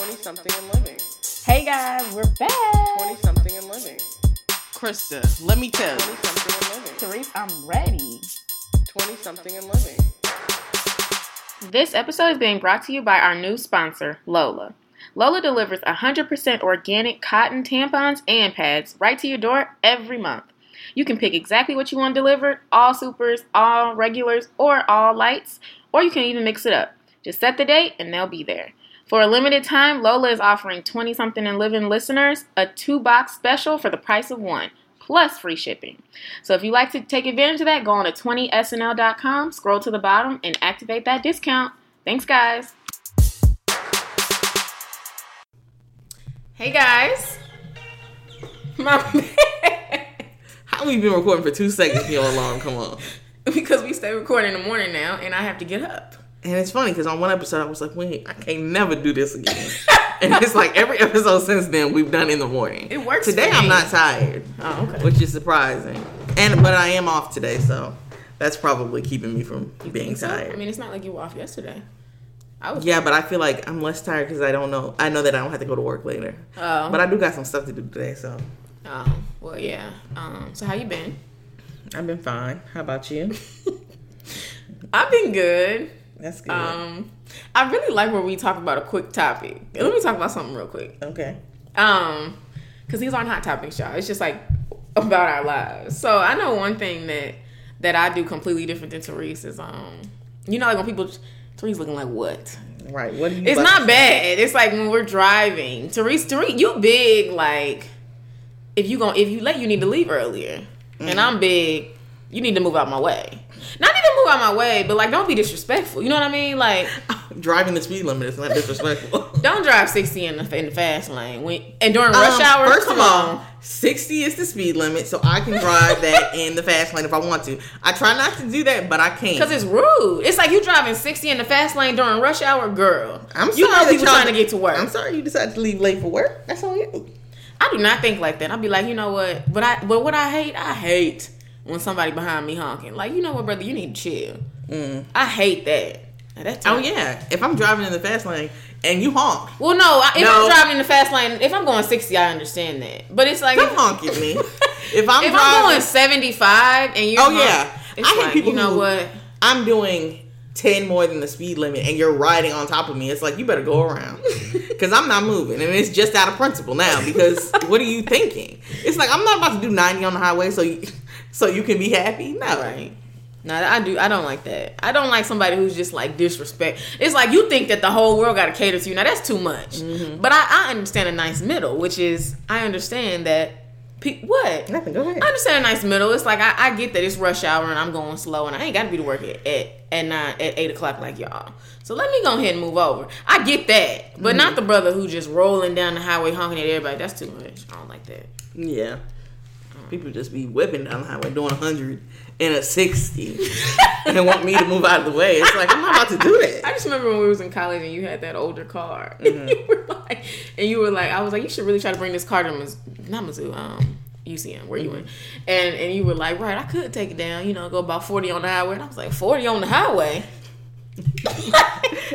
20 something and living. Hey guys, we're back. 20 something and living. Krista, let me tell 20 you. something and living. Therese, I'm ready. 20 something and living. This episode is being brought to you by our new sponsor, Lola. Lola delivers 100% organic cotton tampons and pads right to your door every month. You can pick exactly what you want delivered all supers, all regulars, or all lights, or you can even mix it up. Just set the date and they'll be there. For a limited time, Lola is offering 20 something and living listeners a two box special for the price of one, plus free shipping. So if you'd like to take advantage of that, go on to 20snl.com, scroll to the bottom, and activate that discount. Thanks, guys. Hey, guys. My How we been recording for two seconds? Your alarm come on. because we stay recording in the morning now, and I have to get up. And it's funny because on one episode I was like, wait, I can't never do this again. and it's like every episode since then we've done in the morning. It works Today for I'm not tired, Oh, okay. which is surprising. And but I am off today, so that's probably keeping me from being So, tired. I mean, it's not like you were off yesterday. I was. yeah, but I feel like I'm less tired because I don't know. I know that I don't have to go to work later. Oh. But I do got some stuff to do today, so Oh, well, yeah. Um. So how you been? I've been fine. How about you? I've been good. That's good. Um. I really like where we talk about a quick topic. Let me talk about something real quick. okay. Um, because these aren't hot topics, y'all. It's just like about our lives. So I know one thing that that I do completely different than Therese is um, you know, like when people Therese looking like what? Right. What? It's not bad. It's like when we're driving. Therese, Therese, you big like if you gon' if you late, you need to leave earlier. And I'm big. You need to move out my way. Not even move out my way, but like don't be disrespectful. You know what I mean? Like driving the speed limit is not disrespectful. don't drive 60 in the in the fast lane when and during rush Um, hour. First of all. 60 is the speed limit, so I can drive that in the fast lane if I want to. I try not to do that, but I can't. Cause it's rude. It's like you driving sixty in the fast lane during rush hour, girl. I'm you sorry know people trying to get to work. I'm sorry you decided to leave late for work. That's on you. I do not think like that. I'd be like, you know what? But I, but what I hate, I hate when somebody behind me honking. Like, you know what, brother? You need to chill. Mm. I hate that. That's Oh yeah, if I'm driving in the fast lane and you honk, Well, no. If No. I'm driving in the fast lane, if I'm going sixty, I understand that. But it's like don't if, honk at me. If I'm if driving, I'm going seventy five and you're Oh, honk- yeah. I hate like, people You know who- what? I'm doing 10 more than the speed limit and you're riding on top of me, it's like you better go around. Because I'm not moving. And it's just out of principle now. Because what are you thinking? It's like I'm not about to do 90 on the highway so you, so you can be happy. No. Right. No, I do. I don't like that. I don't like somebody who's just like disrespect. It's like you think that the whole world got to cater to you. Now that's too much. Mm-hmm. But I, I understand a nice middle, which is I understand that. Pe- what? Nothing. Go ahead. I understand a nice middle. It's like I, I get that it's rush hour and I'm going slow and I ain't got to be to work at, at at nine at eight o'clock like y'all. So let me go ahead and move over. I get that, but Mm-hmm. not the brother who just rolling down the highway honking at everybody. That's too much. I don't like that. Yeah. People just be whipping down the highway doing 100 and a 60 and want me to move out of the way. It's like, I'm not about to do that. I just remember when we was in college and you had that older car. Mm-hmm. you were like, and you were like, I was like, you should really try to bring this car to Miz- not Mizzou, um, UCM, where you went. And and you were like, right, I could take it down, you know, go about forty on the highway. And I was like, forty on the highway.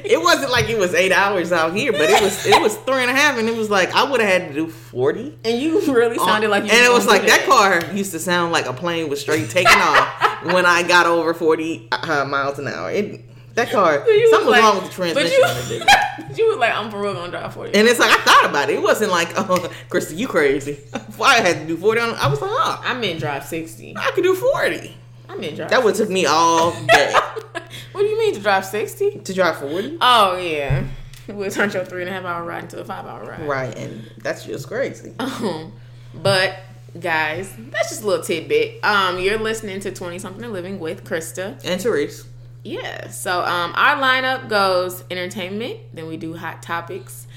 It wasn't like it was eight hours out here, but it was it was three and a half, and it was like I would have had to do 40. And you really sounded like you and it was like that car used to sound like a plane was straight taking off when I got over 40 uh, miles an hour. It that car, So you something was like- wrong with the but transmission. you- did that. you was like, I'm for real gonna drive forty. And it's like I thought about it. It wasn't like, oh, Krista, you crazy. Why I had to do 40 I was like, oh, I meant drive sixty. I could do 40. I drive. That would took me all day what do you mean to drive sixty? to drive 40. Oh yeah, it would turn your three and a half hour ride into a five hour ride. Right, and that's just crazy. Um, but guys, that's just a little tidbit. Um, you're listening to Twenty Something Living with Krista. And Therese. Yeah. So um, our lineup goes entertainment, then we do hot topics,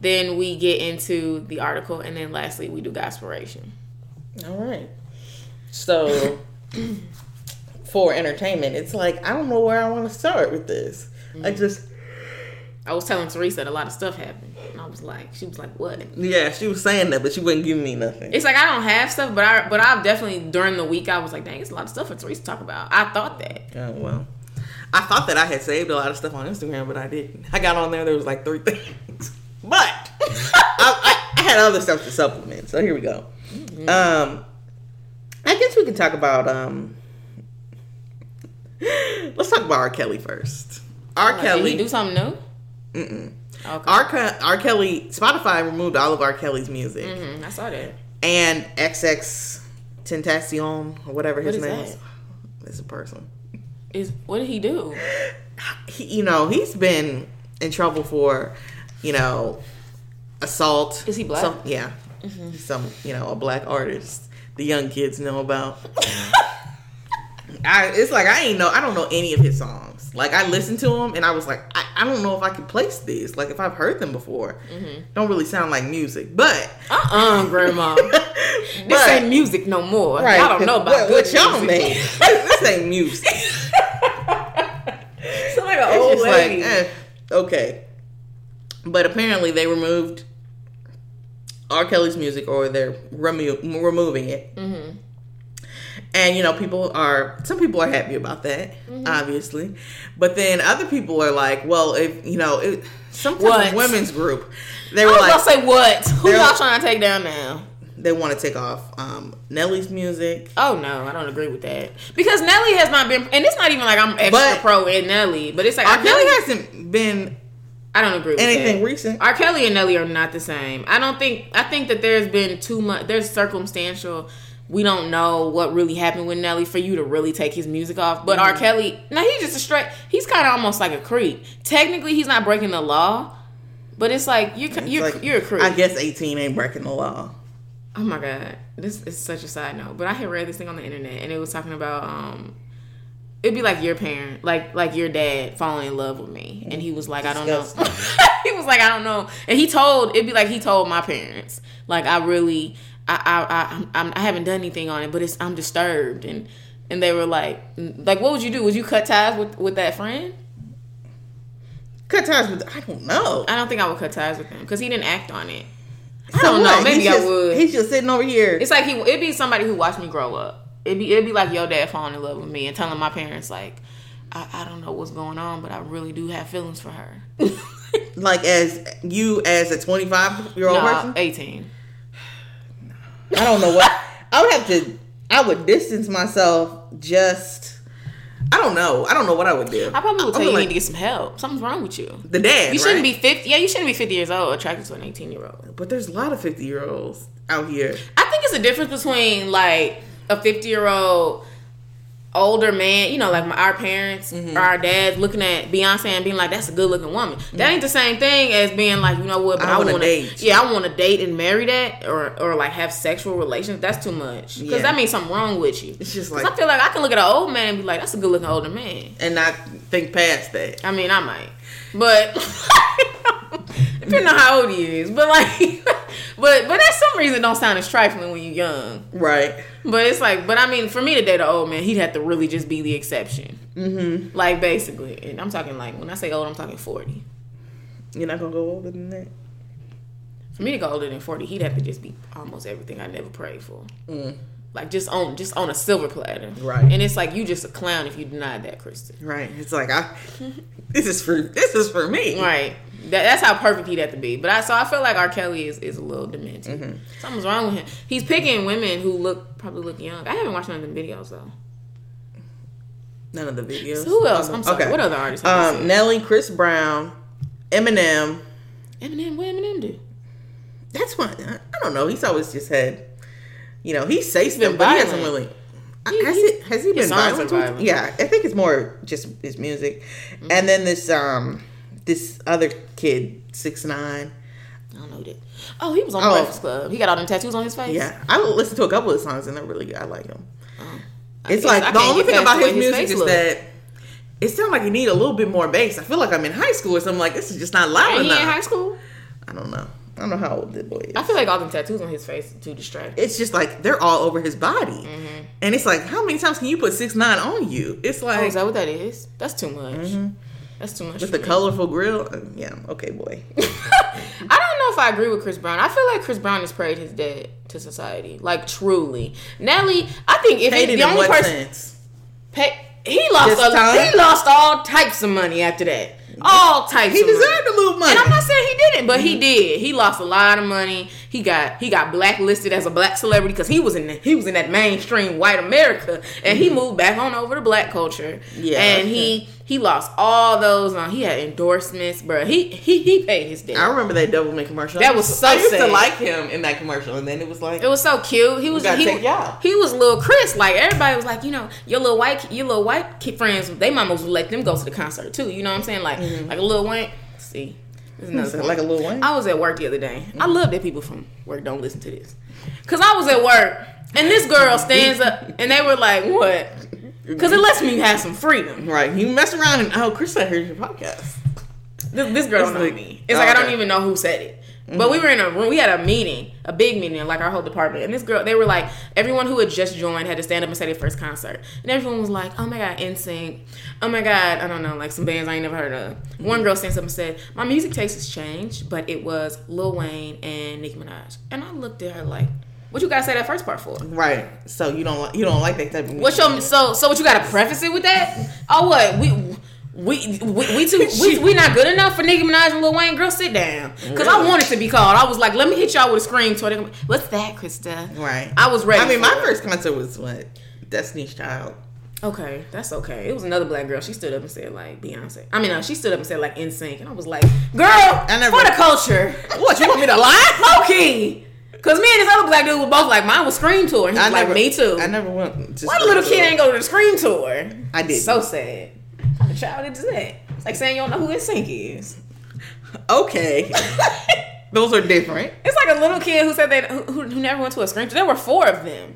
then we get into the article, and then lastly we do gospiration. All right. So, for entertainment, it's like I don't know where I want to start with this. I just, I was telling Teresa that a lot of stuff happened, and I was like, she was like, "What?" yeah, she was saying that, but she wasn't giving me nothing. It's like I don't have stuff, but I but I've definitely during the week I was like, "Dang, it's a lot of stuff for Teresa to talk about." I thought that. Oh well. I thought that I had saved a lot of stuff on Instagram, but I didn't. I got on there, there was like three things. But I had other stuff to supplement. So here we go. Um, I guess we can talk about um. Let's talk about R. Kelly first. R. Did Kelly. he do something new? Mm-mm. Okay. R. Ke- R. Kelly. Spotify removed all of R. Kelly's music hmm I saw that. and XX Tentacion or whatever his What is name that? is. It's a person. Is what did he do? He, you know, he's been in trouble for, you know, assault. Is he black? Mm-hmm. Yeah, some you know a black artist. The young kids know about. I, it's like I ain't know. I don't know any of his songs. Like I listened to him and I was like, I, I don't know if I could place this. Like if I've heard them before, Mm-hmm. don't really sound like music. But Uh uh grandma. this but- ain't music no more. Right. Y'all don't know about what, good what y'all made. this ain't music. Sound like an It's old lady. like, eh, okay. But apparently they removed R. Kelly's music or they're remo- removing it. Mm-hmm. And, you know, people are, some people are happy about that, Mm-hmm. obviously. But then other people are like, well, if, you know, it, some type What? of women's group, they I were was like, gonna say what? Who y'all trying to take down now? they want to take off um, Nelly's music. Oh no, I don't agree with that because Nelly has not been, and it's not even like I'm extra But- pro in Nelly, but it's like R. I Kelly Kelly hasn't been I don't agree with anything that. recent. R. Kelly and Nelly are not the same. I don't think. I think that there's been too much. There's circumstantial. We don't know what really happened with Nelly for you to really take his music off. But Mm-hmm. R. Kelly, now he's just a straight. He's kind of almost like a creep. Technically, he's not breaking the law, but it's like you're It's you're like, you're a creep. I guess 18 ain't breaking the law. Oh my god, this is such a side note. But I had read this thing on the internet, and it was talking about um, it'd be like your parent, like like your dad falling in love with me, and he was like, I don't know. he was like, I don't know, and he told it'd be like he told my parents, like I really, I I I, I haven't done anything on it, but it's I'm disturbed, and and they were like, like what would you do? Would you cut ties with with that friend? Cut ties with, I don't know. I don't think I would cut ties with him because he didn't act on it. I So don't know. Maybe He's I just- would. He's just sitting over here. It's like he it'd be somebody who watched me grow up. It'd be it'd be like your dad falling in love with me and telling my parents like, I, I don't know what's going on, but I really do have feelings for her. like as you as a 25 year old Nah, person. eighteen. I don't know what I would have to. I would distance myself. Just I don't know. I don't know what I would do. I probably would I'm tell you you like, need to get some help. Something's wrong with you. the dad. You shouldn't right? be fifty. Yeah, you shouldn't be fifty years old attracted to an eighteen year old. But there's a lot of 50 year olds out here. I think it's a difference between like a fifty year old older man, you know, like my, our parents Mm-hmm. or our dads looking at Beyonce and being like, "That's a good looking woman." That ain't the same thing as being like, you know what? But Mm-hmm. I I, wanna date. Yeah, I want to date and marry that, or or like have sexual relations. That's too much because Yeah. that means something wrong with you. It's just like I feel like I can look at an old man and be like, "That's a good looking older man." and not think past that. I mean, I might, but depending on how old he is. But like, but but that's some reason don't sound as trifling when you're young. Right. But it's like, but I mean, for me to date an old man, he'd have to really just be the exception. Mm-hmm. Like basically, and I'm talking like when I say old, I'm talking 40. You're not gonna go older than that. For me to go older than 40, he'd have to just be almost everything I never prayed for. Mm. Like just on just on a silver platter. Right. And it's like you just a clown if you deny that, Kristen. Right. It's like I. This is for this is for me. Right. That, that's how perfect he'd have to be. But I so I feel like R. Kelly is, is a little demented. Mm-hmm. Something's wrong with him. He's picking women who look probably look young. I haven't watched none of them videos though. None of the videos. So who else? I'm sorry. Okay. What other artists? Um. Nelly, Chris Brown, Eminem. Eminem. What Eminem do? That's what I, I don't know. He's always just had, you know, he says been stuff, but he hasn't really. He- has he- Has he been violent? violent. Mm-hmm. Yeah, I think it's more just his music, and then this um this other kid six nine. I don't know that. Oh, he was on Oh. Breakfast Club. He got all them tattoos on his face. Yeah, I listened to a couple of songs and they're really good. I like them. I It's like the only thing about the his music is look. that it sounds like you need a little bit more bass. I feel like I'm in high school or something. Like this is just not loud Ain't he in enough. high school? I don't know. I don't know how old the boy is. I feel like all them tattoos on his face are too distracting. it's just like they're all over his body, Mm-hmm. and it's like how many times can you put six nine on you? It's Oh, like is that what that is? That's too much. That's too much. Mm-hmm. with the me. colorful grill. uh, Yeah, okay, boy. I don't know if I agree with Chris Brown. I feel like Chris Brown has prayed his dead to society, like truly. Nelly, I think if Hated the only person pay, he lost, a, he lost all types of money after that. All types. He of money. deserved a little money. And I'm not saying he didn't, but he mm-hmm. did. He lost a lot of money. He got he got blacklisted as a black celebrity because he was in the, he was in that mainstream white America, and he moved back on over to black culture. Mm-hmm. Yeah, and he he lost all those. On he had endorsements, bro. He he he paid his debt. I remember that Doublemint commercial. That was so I used sad. to like him in that commercial, and then it was like, It was so cute. He was he, he was little Chris. Like everybody was like, you know, your little white your little white friends, they mamas would let them go to the concert too. You know what I'm saying? Like like a little Wayne. See, this is another Sound point. like a Lil Wayne? I was at work the other day. I love that people from work don't listen to this. Cause I was at work and this girl stands up and they were like, what? Cause it lets me have some freedom. right. You mess around and oh, Chris, I heard your podcast. This, this girl It's don't know like- me. It's like I oh, don't okay. even know who said it. But we were in a room. We had a meeting, a big meeting, like our whole department. And this girl, they were like, everyone who had just joined had to stand up and say their first concert. And everyone was like, "Oh my god, NSYNC! Oh my god, I don't know, like some bands I ain't never heard of." One girl stands up and said, "My music taste has changed, but it was Lil Wayne and Nicki Minaj." And I looked at her like, "What you gotta say that first part for?" Right. So you don't like you don't like that type of music. What's your so so? What you gotta preface it with that? Oh, what we. We, we we too we, we not good enough for Nicki Minaj and Lil Wayne. Girl, sit down. Cause I wanted to be called. I was like, let me hit y'all with a scream. So what's that, Krista? Right. I was ready. I mean, my it. first concert was what Destiny's Child. Okay, that's okay. It was another black girl. She stood up and said like Beyonce. I mean, no, she stood up and said like NSYNC, and I was like, girl, I never- for the culture, What you want me to lie? low key. Cause me and this other black dude were both like, mine was Scream tour. And he was like, me too. I never went. To Why the little kid ain't go to the Scream tour? I did. So sad. What kind of child is that? It's like saying you don't know who NSYNC is. okay. Those are different. It's like a little kid who said that who, who, who never went to a Scream. There were four of them.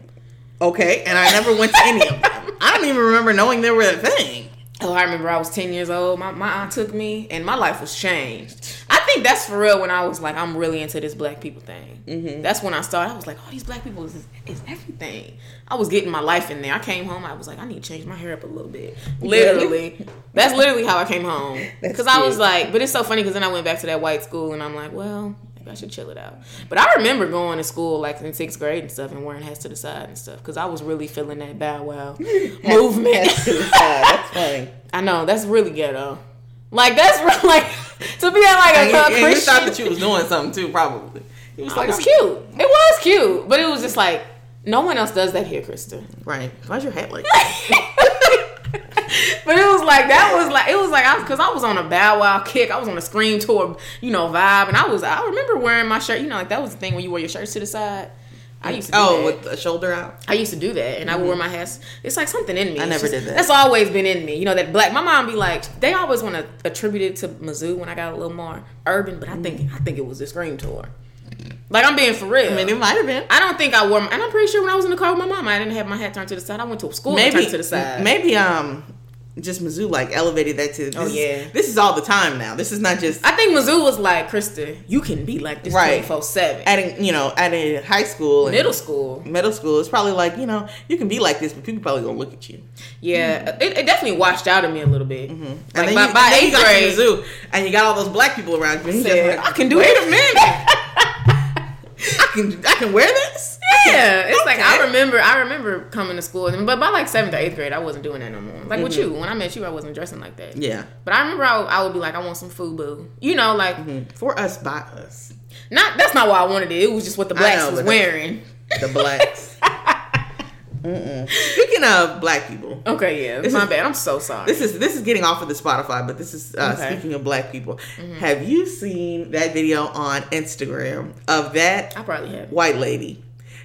Okay, and I never went to any of them. I don't even remember knowing they were a thing. Oh, I remember I was 10 years old. My, my aunt took me, and my life was changed. I think that's for real when I was like, I'm really into this black people thing. Mm-hmm. That's when I started. I was like, oh, these black people is, is everything. I was getting my life in there. I came home, I was like, I need to change my hair up a little bit. Literally. That's literally how I came home. Because I was like, but it's so funny because then I went back to that white school, and I'm like, well, I should chill it out. But I remember going to school like in sixth grade and stuff and wearing hats to the side and stuff because I was really feeling that bow wow movement. Hats to the side. That's funny. I know that's really ghetto. Like that's like to be like a, And and you thought that you was doing something too, probably. It was like, I'm- cute. It was cute, but it was just like no one else does that here, Krista. Right. Why's your hat like that? But it was like that was like it was like I because I was on a Bow Wow kick. I was on a Scream tour, you know, vibe, and I was I remember wearing my shirt. You know, like that was the thing when you wore your shirts to the side. I used to do Oh, that. with the shoulder out? I used to do that, and I mm-hmm. wore my hats. It's like something in me. I never just- did that. That's always been in me. You know that black. My mom be like, they always want to attribute it to Mizzou when I got a little more urban, but I mm-hmm. think I think it was the Scream tour. Like I'm being for real. I mean, it might have been. I don't think I wore. My, and I'm pretty sure when I was in the car with my mom, I didn't have my hat turned to the side. I went to school and Maybe turned to the side. Maybe um, just Mizzou like elevated that to. This Oh, yeah. This is all the time now. This is not just I think Mizzou was like, Krista, you can be like this Right. 24 seven. adding. You know, at a high school, and Middle school, middle school. It's probably like you know you can be like this, but people probably gonna look at you. yeah, it, it definitely washed out of me a little bit. And Like then by, you, by and eighth got grade, Mizzou, and you got all those black people around you. And said, like, I can do Wait it. a minute. I can I can wear this. Yeah, it's like I remember. I remember coming to school, but by like seventh or eighth grade, I wasn't doing that no more. Like with you, when I met you, I wasn't dressing like that. Mm-hmm. Yeah. But I remember I would, I would be like, I want some FUBU. You know, like For us, by us, not. That's not why I wanted it. It was just what the blacks know, was wearing. the blacks. Mm-mm. Speaking of black people, Okay, yeah, This my is- bad. I'm so sorry. this is this is getting off of the Spotify, but this is uh, Okay. Mm-hmm. speaking of black people. Have you seen that video on Instagram of that I probably have. white lady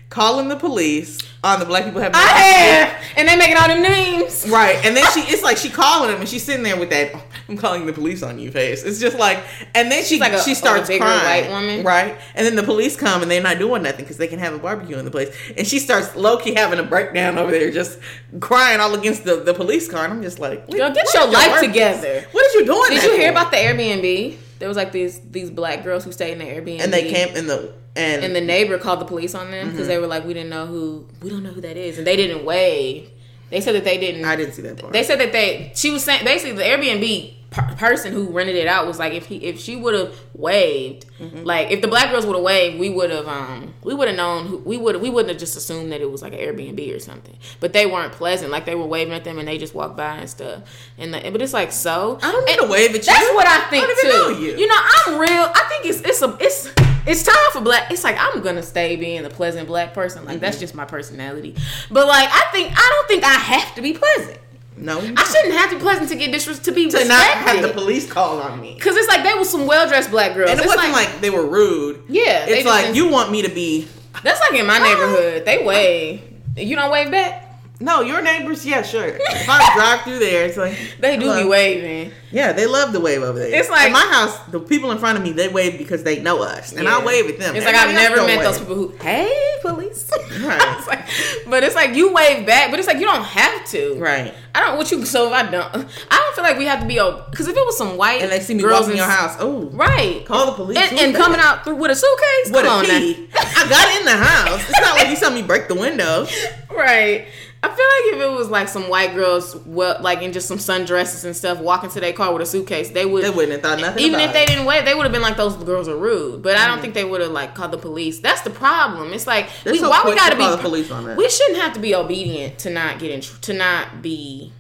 calling the police on the black people having I have, and they making all them names. Right, and then she it's like she calling them, and she's sitting there with that "I'm calling the police on you" face. It's just like, and then she like a- she starts crying, white woman. right? And then the police come, and they're not doing nothing because they can have a barbecue in the place. And she starts low key having a breakdown over there, just crying all against the, the police car. And I'm just like, Girl, get your life together. What is you doing? Did you hear for? about the Airbnb? There was like these these black girls who stayed in the Airbnb, And they came in the and, and the neighbor called the police on them because Mm-hmm. they were like, we didn't know who, we don't know who that is, and they didn't wave. They said that they didn't. I didn't see that part. They said that they. She was saying basically the Airbnb per- person who rented it out was like if he if she would have waved, Mm-hmm. like if the black girls would have waved, we would have um we would have known who, we would we wouldn't have just assumed that it was like an Airbnb or something. But they weren't pleasant. Like they were waving at them and they just walked by and stuff. And the, but it's like so. I don't need to wave at you. That's what I think I don't too. know you. know, I'm real. I think it's it's a it's it's time for black. It's like I'm gonna stay being the pleasant black person. Like Mm-hmm. that's just my personality. But like I think I don't think I have to be pleasant. No, I shouldn't have to be pleasant to get disres- to be to not have the police call on me. Cause it's like they were some well dressed black girls. And it It's wasn't like, they were rude. yeah, It's like you want me to be. That's like in my neighborhood. They wave. You don't wave back. No, your neighbors, yeah, sure. If I drive through there, it's like They do be waving. Yeah, they love the wave over there. It's like- in my house, the people in front of me they wave because they know us, and I wave at them. It's like I've never met wave. those people who, hey, police. Right. It's like- but it's like you wave back, but it's like you don't have to. Right. I don't. What you? So if I don't, I don't feel like we have to be. Because if it was some white And they see me girls in your house. Oh, right? call the police. and, and coming out through with a suitcase. with Come a key. I got in the house. It's not like you saw me break the window. Right. I feel like if it was like some white girls, well, like in just some sundresses and stuff, walking to their car with a suitcase, they would. They wouldn't have thought nothing. even if they it. didn't wait, they would have been like those girls are rude. But Mm-hmm. I don't think they would have like called the police. That's the problem. It's like They're we, so why we to gotta call be the police on that. We shouldn't have to be obedient to not get in to not be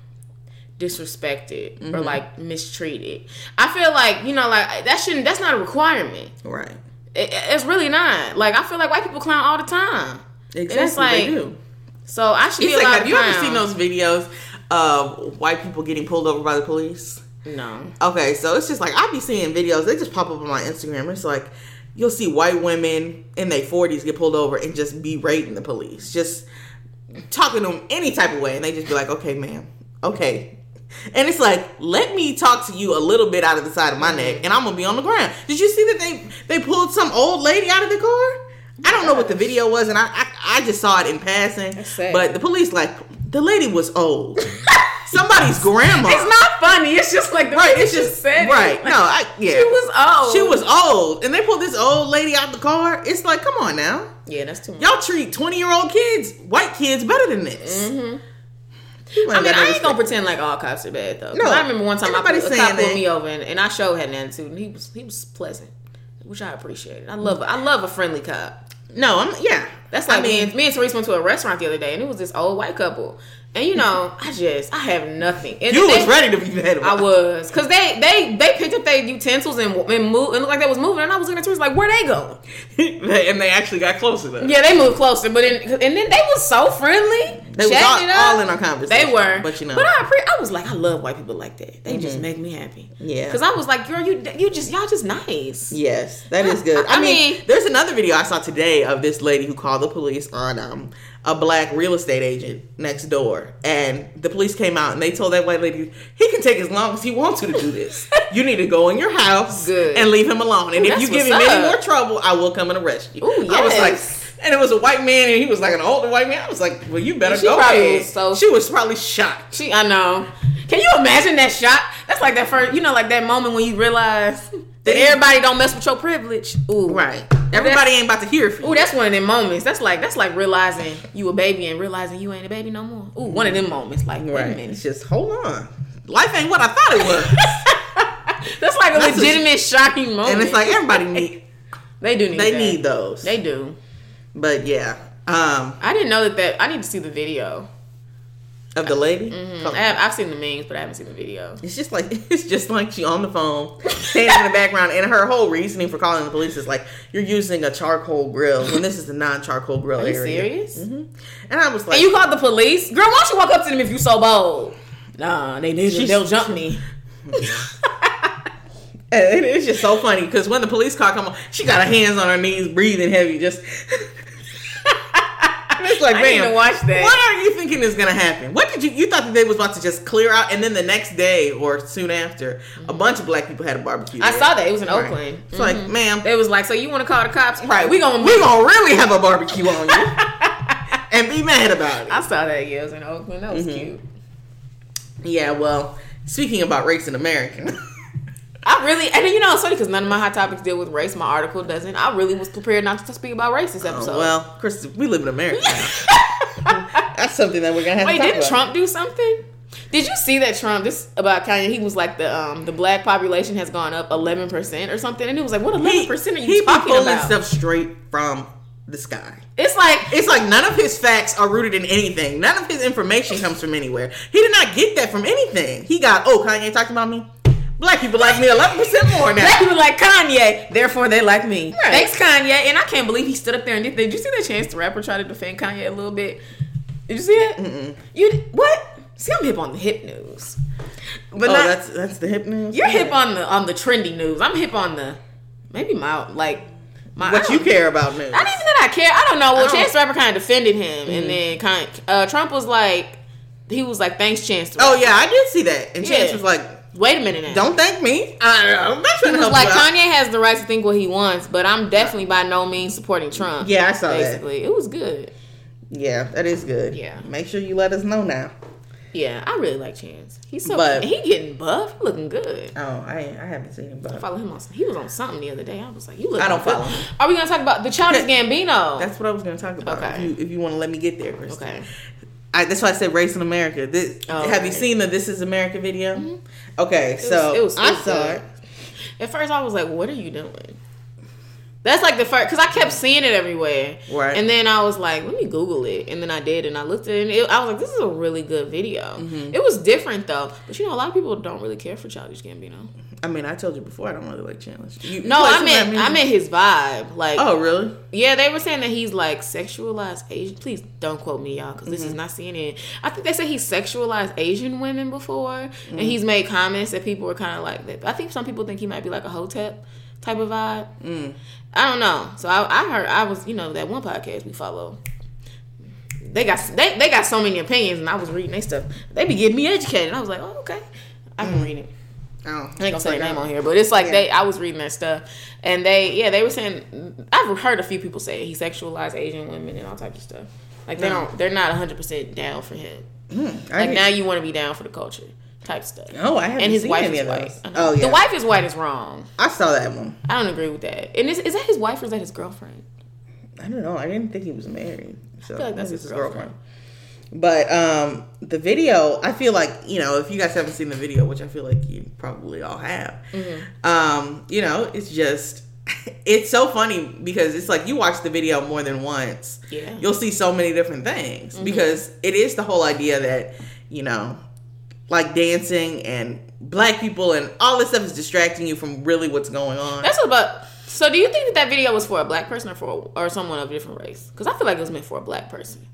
disrespected Mm-hmm. or like mistreated. I feel like you know like that shouldn't. That's not a requirement. right. It, it's really not. Like I feel like white people clown all the time. Exactly. it's like- they do. So I should It's be like, allowed have you ever seen those videos of white people getting pulled over by the police? No. Okay, so it's just like I be seeing videos. They just pop up on my Instagram. It's like you'll see white women in their forties get pulled over and just berating the police, just talking to them any type of way, and they just be like, "Okay, ma'am, okay." And it's like, let me talk to you a little bit out of the side of my neck, and I'm gonna be on the ground. Did you see that they they pulled some old lady out of the car? I don't know what the video was, and I I, I just saw it in passing. But the police like the lady was old. Somebody's grandma. It's not funny. It's just like the Right, it's just said it. right. Like, No, I yeah. She was old. She was old, and they pulled this old lady out the car. It's like, come on now, Yeah, that's too much. y'all treat twenty year old kids, white kids, better than this. Mhm. I mean, I ain't gonna pretend like all cops are bad though. No, I remember one time I pulled, a cop pulled me over and, and I showed had an attitude and he was he was pleasant, which I appreciated. I love I love a friendly cop. No, I'm yeah. That's like I me mean, and me and Therese went to a restaurant the other day and it was this old white couple. And you know, I just I have nothing. And you they- was ready to be mad I was, cause they they they picked up their utensils and and moved and looked like they was moving, and I was looking at Therese like, where they going? and they actually got closer though. Yeah, they moved closer, but then and then they was so friendly. They was all, all in our conversation. They were, but you know, But I, appre- I was like, I love white people like that. They just make me happy. Yeah. Because I was like, girl, you you just y'all just nice. Yes, that is good. I- I, I mean, mean- there's another video I saw today of this lady who called the police on um, a black real estate agent next door, and the police came out and they told that white lady he can take as long as he wants you to do this. you need to go in your house Good. and leave him alone, and Ooh, if you give him what's any more trouble, I will come and arrest you. Ooh, I was like. And it was a white man, and he was like an older white man. I was like, "Well, you better She go ahead." was so- she was probably shocked. She, I know. Can you imagine that shot? That's like that first, you know, like that moment when you realize that everybody don't mess with your privilege. Ooh, Right. Everybody ain't about to hear from you. Ooh, that's one of them moments. That's like that's like realizing you a baby and realizing you ain't a baby no more. Ooh, one of them moments. Like, a right. It's just hold on. Life ain't what I thought it was. That's like a That's a- legitimate shocking moment. and it's like everybody need they do need they that. need those. They do. But yeah, um, I didn't know that. That I need to see the video. of the lady, I have, I've seen the memes, but I haven't seen the video. it's just like it's just like she on the phone, standing in the background, and her whole reasoning for calling the police is like you're using a charcoal grill when this is a non-charcoal grill Are you area. serious? And I was like, And you called the police, girl? Why don't you walk up to them if you so bold? Nah, they need. They'll jump me. It's just so funny because when the police car come on, she got her hands on her knees, breathing heavy, just. It's like, I man, watch that. What are you thinking is gonna happen? What did you you thought that they was about to just clear out, and then the next day or soon after, a bunch of black people had a barbecue. I there. saw that. It was in Right. Oakland. It's like, ma'am, They was like, so you want to call the cops? Right. We gonna we gonna really have a barbecue on you and be mad about it. I saw that. Yeah, it was in Oakland. That was Mm-hmm. cute. Yeah, well, speaking about race in America, I really, and you know, it's funny because none of my hot topics deal with race. My article doesn't. I really was prepared not to speak about race this episode. Oh, well, Chris, we live in America. That's something that we're gonna have Wait, to talk didn't about. Trump do something? Did you see that Trump this about Kanye? He was like the um the black population has gone up eleven percent or something, and it was like, what eleven percent are you he talking pulling about? stuff straight from the sky. It's like It's like none of his facts are rooted in anything. None of his information comes from anywhere. He did not get that from anything. He got, oh, Kanye talking about me. Black people like me 11% more now. Black people like Kanye, therefore they like me. Right. Thanks, Kanye. And I can't believe he stood up there and did. Did you see that Chance the Rapper try to defend Kanye a little bit? Did you see it? Mm-mm. You what? See, I'm hip on the hip news, but oh, not, that's that's the hip news. you're hip on the on the trendy news. I'm hip on the maybe my like my what you care about news. Not even that I care. I don't know. Well, don't- Chance the Rapper kind of defended him, Mm-hmm. and then kind uh, Trump was like, he was like, "Thanks, Chance." The Oh yeah, I did see that. And Chance Yeah. was like, Wait a minute now. "Don't thank me. I, I'm not trying to help like you out." Kanye has the right to think what he wants, but I'm definitely by no means supporting Trump. Yeah, I saw that. basically. It was good. Yeah, that is good. Yeah. Make sure you let us know now. Yeah, I really like Chance. He's so But- he getting buff, he looking good. Oh, I I haven't seen him, I follow him on. He was on something the other day. I was like, you look. I don't follow him. Are we gonna talk about the Childish Gambino? that's what I was going to talk about. Okay. If you, you want to let me get there, Kristen. okay. I, that's why I said race in America. This, Oh, have you seen the This Is America video? Okay, was- so it was- it I was saw good. it. At first, I was like, "What are you doing?" That's like the first because I kept seeing it everywhere, Right. And then I was like, "Let me Google it," and then I did, and I looked at it, and it, I was like, "This is a really good video." Mm-hmm. It was different though, but you know, a lot of people don't really care for Childish Gambino. I mean, I told you before I don't really like Chandler. You, No, I some of that meant? I meant his vibe. Like, Oh, really? yeah, they were saying that he's like sexualized Asian. Please don't quote me, y'all, because this Mm-hmm. is not CNN. I think they said he sexualized Asian women before, Mm-hmm. and he's made comments that people were kind of like that. I think some people think he might be like a hotep type of vibe. Mm. I don't know. So I, I heard I was you know that one podcast we follow. They got they, they got so many opinions, and I was reading their stuff. They be getting me educated. I was like, oh okay, I can read it. Oh, I ain't gonna say their name on here, but it's like Yeah. they. I was reading that stuff, and they, yeah, they were saying. I've heard a few people say he sexualized Asian women and all types of stuff. Like they No. don't, they're not hundred percent down for him. Mm, Like now, you want to be down for the culture type stuff. Oh, I haven't and his seen wife any is of white. Oh, yeah. The wife is white is wrong. I saw that one. I don't agree with that. And is, is that his wife or is that his girlfriend? I don't know. I didn't think he was married. So I feel like that's his it's girlfriend. But um, the video, I feel like you know, if you guys haven't seen the video, which I feel like you probably all have, Mm-hmm. um, you know, it's just, it's so funny because it's like you watch the video more than once, Yeah. you'll see so many different things because it is the whole idea that you know, like dancing and black people and all this stuff is distracting you from really what's going on. That's what about. So, do you think that that video was for a black person or for or someone of a different race? Because I feel like it was meant for a black person.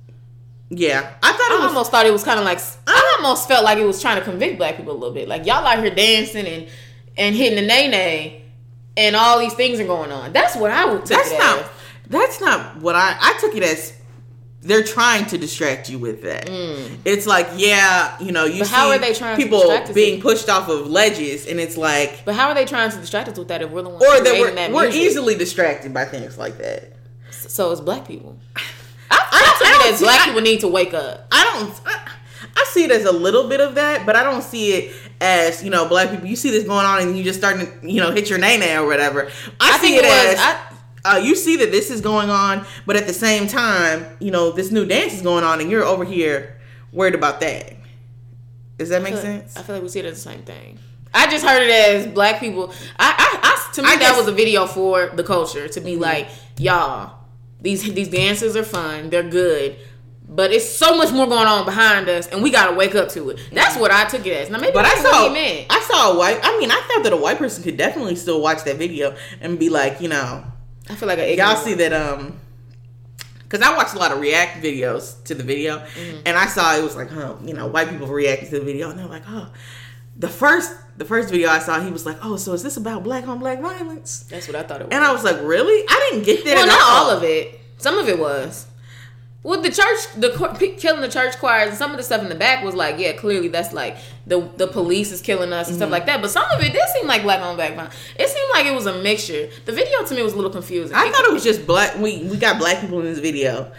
Yeah, I thought I it was. almost thought it was kind of like I almost felt like it was trying to convict black people a little bit. Like y'all out here dancing and and hitting the nae nae, and all these things are going on. That's what I would That's it not. as. That's not what I. I took it as they're trying to distract you with that. It's like, yeah, you know, you Mm. But see how are they trying people being pushed off of ledges, and it's like, But how are they trying to distract us with that if we're the ones or that we're that we're easily distracted by things like that. So it's black people. Took I it don't as black I- people need to wake up. I don't. I, I see it as a little bit of that, but I don't see it as you know, black people. You see this going on, and you just starting to you know hit your nae nae or whatever. I, I see it, it was- as. I- uh, you see that this is going on, but at the same time, you know this new dance is going on, and you're over here worried about that. Does that make I sense? I feel like we see it as the same thing. I just heard it as black people. I, I, I to me that was a video for the culture to be Mm-hmm. like, y'all, these these dances are fun, they're good, but it's so much more going on behind us, and we gotta wake up to it. That's what I took it as. Now maybe But I saw, he meant. I saw a white. I mean, I thought that a white person could definitely still watch that video and be like, you know, I feel like an y'all see that um because i watched a lot of react videos to the video and i saw it was like huh you know white people reacting to the video and they're like oh the first the first video i saw he was like oh so is this about black on black violence That's what I thought it was. and i was like really i didn't get that well, not all all of it. Some of it was. With the church, the killing the church choirs, and some of the stuff in the back was like, yeah, clearly that's like the the police is killing us and stuff Mm-hmm. like that. But some of it did seem like black on black violence. It seemed like it was a mixture. The video to me was a little confusing. i thought it was just black we we got black people in this video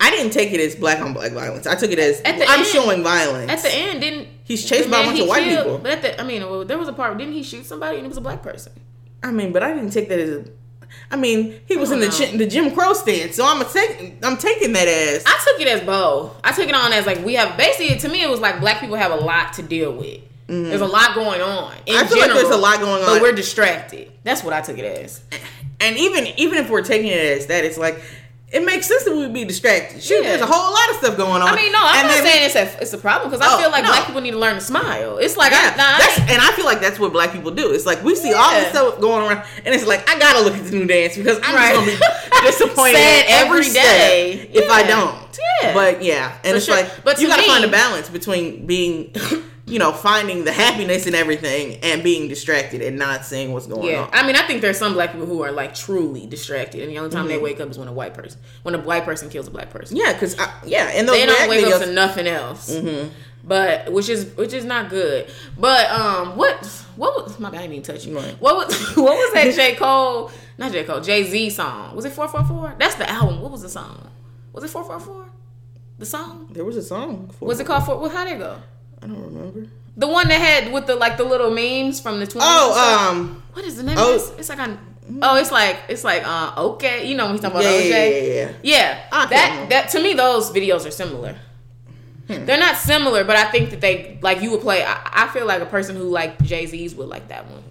i didn't take it as black on black violence i took it as the i'm end- showing violence at the end didn't He's chased by a bunch he of white killed- people. But at the, I mean, well, there was a part didn't he shoot somebody and it was a black person? i mean but i didn't take that as a I mean, he was in the don't the Jim Crow stance, so I'm a take, I'm taking that as I took it as both. I took it on as like we have basically to me it was like black people have a lot to deal with. There's a lot going on. In Mm-hmm. I feel like there's a lot going on. but we're distracted. That's what I took it as. and even even if we're taking it as that, it's like it makes sense that we would be distracted. Shoot, Yeah. there's a whole lot of stuff going on. I mean, no, I'm And not saying it's a it's a problem because I Oh, feel like no. black people need to learn to smile. It's like Yeah, I, nah, that's, ain't- and I feel like that's what black people do. It's like we see all this stuff going around, and it's like I gotta look at the new dance because I'm Right. just gonna be disappointed every day. if I don't. Yeah. But yeah, and For it's sure. like But you to gotta find a balance between being, you know, finding the happiness in everything and being distracted and not seeing what's going yeah. on. I mean, I think there's some black people who are like truly distracted, and the only time Mm-hmm. they wake up is when a white person, when a white person kills a black person. yeah, because yeah, and those they don't wake videos, up to nothing else. Mm-hmm. But which is which is not good. But um, what what was my bad? I didn't even touch you. Right. What was what was that J Cole? Not J Cole. Jay Z song. Was it four four four? That's the album. What was the song? Was it four four four? The song there was a song. Was it called four? Well, how did it go? I don't remember. The one that had with the like the little memes from the twenties. Oh, um, what is the name? oh. this? It's like on. Oh, it's like it's like uh okay. You know when he's talking about yeah, OJ. yeah, yeah. Yeah, I that that to me those videos are similar. Hmm. They're not similar, but I think that they like you would play. I, I feel like a person who like Jay Z's would like that one.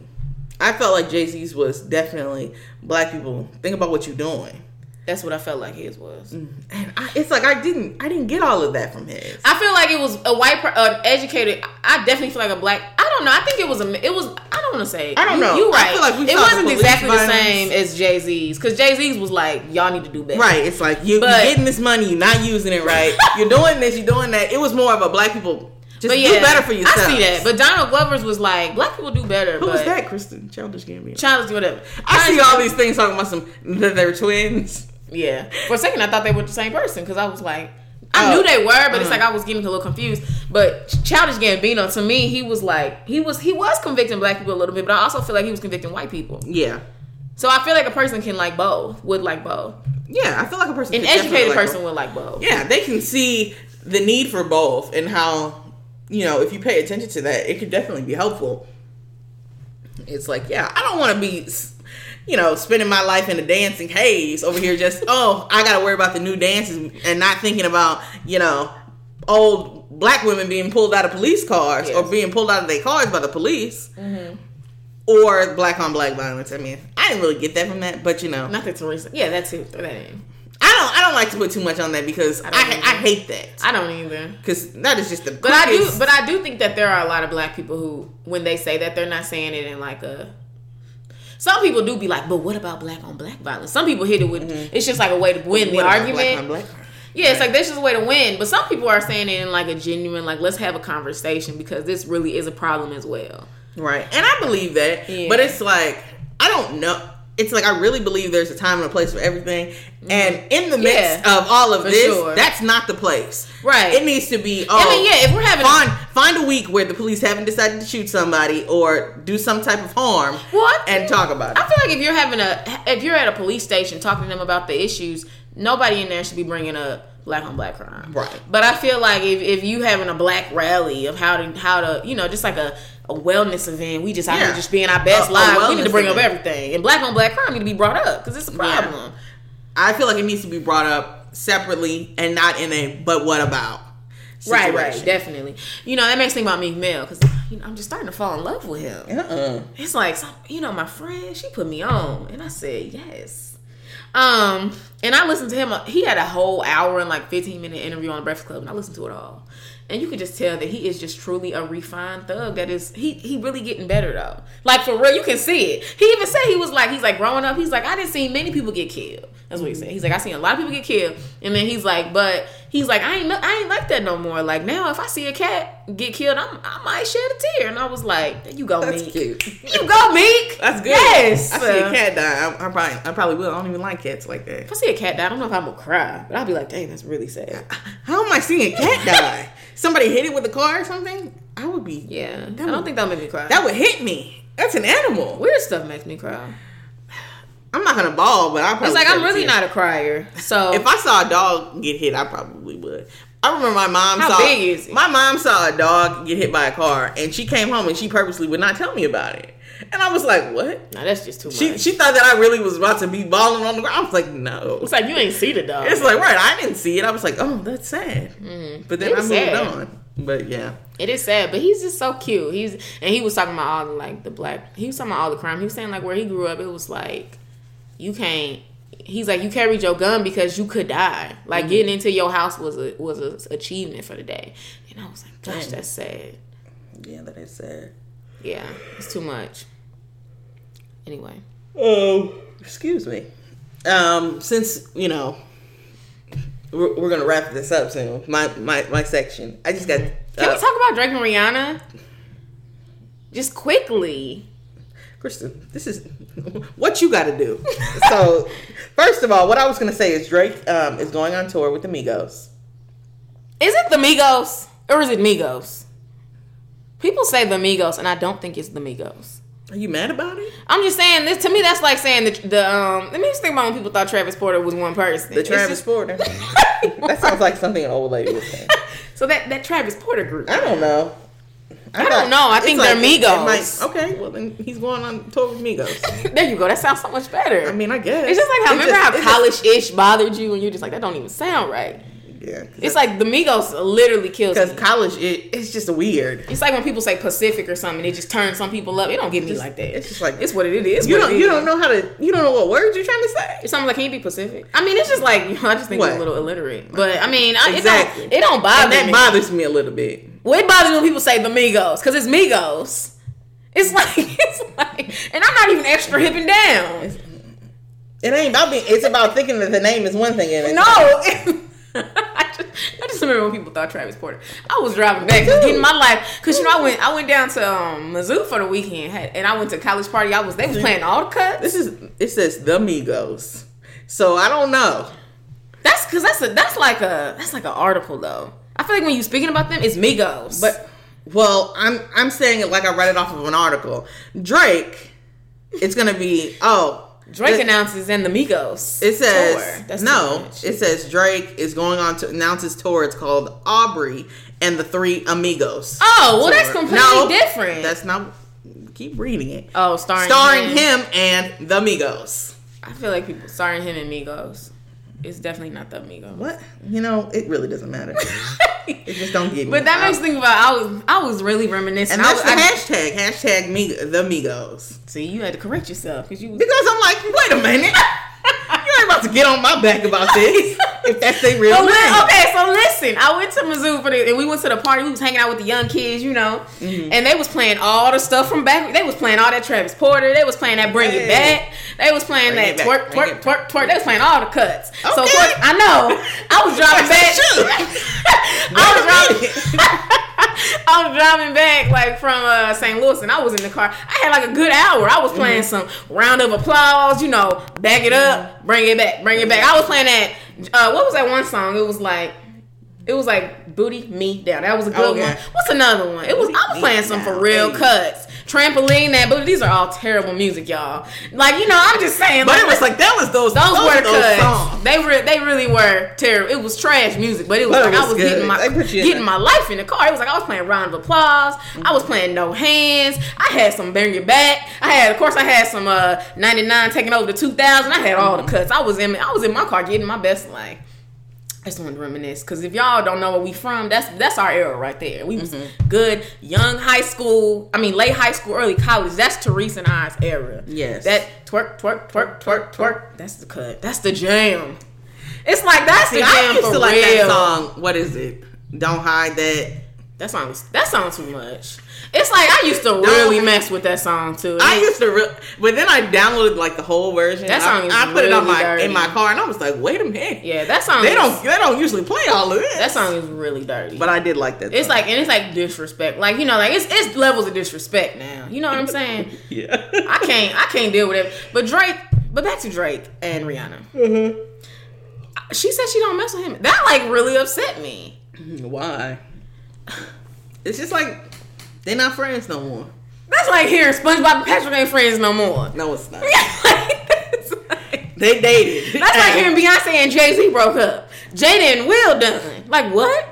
I felt like Jay Z's was definitely black people. Think about what you're doing. That's what I felt like his was. And I, it's like I didn't I didn't get all of that from his. I feel like it was a white, uh, educated. I definitely feel like a black. I don't know. I think it was a. It was. I don't want to say. I don't You- know. You right. I feel like we it wasn't exactly the same as Jay Z's because Jay Z's was like, y'all need to do better. Right. It's like you, But- you're getting this money, you're not using it right. you're doing this, you're doing that. It was more of a black people just But do yeah, better for yourself. I see that. But Donald Glover's was like, black people do better. who was that? Kristen Childish Gambino. Childish, whatever. I see all these things talking about some that they're twins. Yeah. For a second, I thought they were the same person because I was like, I Oh. knew they were, but it's Uh-huh. like I was getting a little confused. But Childish Gambino, to me, he was like, he was he was convicting black people a little bit, but I also feel like he was convicting white people. Yeah. So I feel like a person can like both, would like both. Yeah, I feel like a person An educated like person would like both. Yeah, they can see the need for both and how, you know, if you pay attention to that, it could definitely be helpful. It's like, yeah, I don't want to be, you know, spending my life in a dancing haze over here just, oh, I got to worry about the new dances and not thinking about, you know, old black women being pulled out of police cars or being pulled out of their cars by the police. Mm-hmm. Or black on black violence. I mean, I didn't really get that from that, but you know, Not that Teresa. Yeah, that's it. That. I don't. I don't like to put too much on that because I I. I hate that I don't either. because that is just the. But I do, but I do think that there are a lot of black people who, when they say that, they're not saying it in like a. Some people do be like, but what about black on black violence? Some people hit it with, mm-hmm. it's just like a way to win the What about argument. black on black? Yeah, it's like that's just a way to win. But some people are saying it in like a genuine, like let's have a conversation because this really is a problem as well. Right, and I believe that, Yeah. but it's like I don't know. It's like I really believe there's a time and a place for everything, and in the midst Mm-hmm. Yeah, of all of this, sure. that's not the place. Right. It needs to be. Oh, I mean, yeah, if we're having, a- find find a week where the police haven't decided to shoot somebody or do some type of harm, Well, I and talk about it. I feel like if you're having a, if you're at a police station talking to them about the issues, nobody in there should be bringing up black on black crime. Right. But I feel like if, if you having a black rally of how to how to you know just like a, a wellness event, we just out Yeah. here just being our best A- a lives. We need to bring up everything, and black on black crime need to be brought up because it's a problem. I feel like it needs to be brought up separately and not in a "but what about." Right, right, definitely. You know that makes me think about Meek Mill because you know I'm just starting to fall in love with him. Uh-uh. It's like you know, my friend, she put me on, and I said yes. Um, and I listened to him. He had a whole hour and like 15 minute interview on the Breakfast Club, and I listened to it all. And you could just tell that he is just truly a refined thug. That is, he he really getting better though. Like for real, you can see it. He even said he was like, he's like growing up. He's like, I didn't see many people get killed. That's what he said. He's like, I seen a lot of people get killed, and then he's like, but he's like, I ain't I ain't like that no more. Like now, if I see a cat get killed, I'm, I might shed a tear. And I was like, there you go, That's Meek. cute. You go, Meek. That's good. Yes. I see a cat die. I, I probably, I probably will. I don't even like cats like that. If I see a cat die, I don't know if I'm gonna cry, but I'll be like, dang, that's really sad. How am I seeing a cat die? Somebody hit it with a car or something? I would be. Yeah, I don't think that'll make me cry. That would hit me. That's an animal. Weird stuff makes me cry. I'm not gonna bawl, but I probably. It's like I'm really not a crier. So If I saw a dog get hit, I probably would. I remember my mom How saw. big is he? My mom saw a dog get hit by a car, and she came home and she purposely would not tell me about it. And I was like, "What?" no, that's just too much. She she thought that I really was about to be balling on the ground. I was like, "No." it's like you ain't see the dog. It's like right. I didn't see it. I was like, "Oh, that's sad." Mm-hmm. But then I moved sad. on. But yeah, It is sad, but he's just so cute. He's and he was talking about all the like the black. He was talking about all the crime. He was saying like where he grew up, it was like you can't. he's like, you carried your gun because you could die. Like mm-hmm. getting into your house was a was a achievement for the day. And I was like, gosh, that's sad. Yeah, that is sad. Yeah, it's too much. Anyway, Oh, excuse me. Um, since you know we're, we're gonna wrap this up soon, my my my section. I just got. can uh, we talk about Drake and Rihanna? Just quickly. Kristen, this is what you got to do. so, first of all, what I was gonna say is Drake um, is going on tour with the Migos. Is it the Migos or is it Migos? People say the Migos, and I don't think it's the Migos. Are you mad about it? I'm just saying this to me. That's like saying the the um. Let me just think about when people thought Travis Porter was one person. The Travis just- Porter. that sounds like something an old lady would say. So that that Travis Porter group. I don't know. I don't know. I think they're it- it Migos. might- okay, well then he's going on tour with Migos. there you go. That sounds so much better. I mean, I guess it's just like how It remember just- how it just- college-ish bothered you, and you're just like that don't even sound right. Yeah, It's like the Migos literally kills because college, it, it's just weird. It's like when people say Pacific or something, it just turns some people up. It don't get me Just- like that. it's just like- it's what it is. You don't you is. don't know how to you don't know what words you're trying to say. It's something like can't be Pacific? I mean, it's just like you know, I just think it's What? a little illiterate. But I mean, I, Exactly. it don't it don't bother And that me. bothers me a little bit. Well, it bothers me when people say the Migos because it's Migos. It's like it's like, and I'm not even extra hip and down. It ain't about being. It's about thinking that the name is one thing and it's No. I just, I just remember when people thought Travis Porter. I was driving back, just getting my life, cause you know I went I went down to um, Mizzou for the weekend, had, and I went to college party. I was they was playing all the cuts. This is it says the Migos. So I don't know. That's cause that's a that's like a that's like an article though. I feel like when you're speaking about them, it's Migos. But well, I'm I'm saying it like I read it off of an article. Drake, it's gonna be oh Drake it, announces and the Migos. It says tour. That's no. It says Drake is going on to announce his tour. It's called Aubrey and the Three Amigos. Oh well, that's completely No, different. That's not. Keep reading it. oh starring Starring him and the Migos. I feel like people starring him and Migos. It's definitely not the Migos. What? You know, it really doesn't matter. it just don't get me. But that makes me think about I was I was really reminiscing. And I that's was, the I, hashtag. Hashtag me, the Migos. see, you had to correct yourself because you was Because I'm like, wait a minute. you ain't about to get on my back about this. if that's their real Oh, name. okay, so listen, I went to Mizzou for the, and we went to the party. We was hanging out with the young kids, you know, Mm-hmm. and they was playing all the stuff from back. They was playing all that Travis Porter. They was playing that Bring It Back. They was playing Bring that back, twerk, twerk, twerk, twerk. They was playing all the cuts. So of course, I know I was driving back. I was driving. I was driving back like from uh, St. Louis, and I was in the car. I had like a good hour. I was playing some round of applause, you know, back it up, bring it back, bring it back. I was playing that. Uh, what was that one song? It was like, it was like "Booty Me Down." That was a good Okay. one. What's another one? It was. I was playing some for real cuts. Trampoline, that booty. These are all terrible music, y'all. Like you know, I'm just saying. But it was like that was those those, those were those cuts. songs. They were they really were terrible. It was trash music, but it was But it like I was was good. getting my They put you in getting my life in the car. It was like I was playing round of applause. I was playing no hands. I had some bring it back. I had of course I had some uh 99 taking over the 2000. I had all Mm-hmm. the cuts. I was in I was in my car getting my best life. I just wanted to reminisce because if y'all don't know where we from, that's that's our era right there. We was Mm-hmm. good, young high school. I mean, late high school, early college. That's Teresa and I's era. Yes. that twerk, twerk, twerk, twerk, twerk. That's the cut. That's the jam. It's like that's See, the I jam used for to like real. that song. What is it? Don't hide that. That song, that song too much. It's like I used to really mess with that song too. I used to, re- but then I downloaded like the whole version. That I- song is I, put it on my dirty. in my car, and I was like, wait a minute. yeah, that song. They is- don't they don't usually play all of this. That song is really dirty. But I did like that. it's song. like and it's like disrespect. Like you know, like it's it's levels of disrespect now. You know what I'm saying? yeah. I can't I can't deal with it. But Drake, but back to Drake and Rihanna. Mm-hmm. She said she don't mess with him. That like really upset me. Why? It's just like they're not friends no more. That's like hearing SpongeBob and Patrick ain't friends no more. No, it's not. Like, They dated. that's like hearing Beyonce and Jay Z broke up. Jada and Will done. Like what?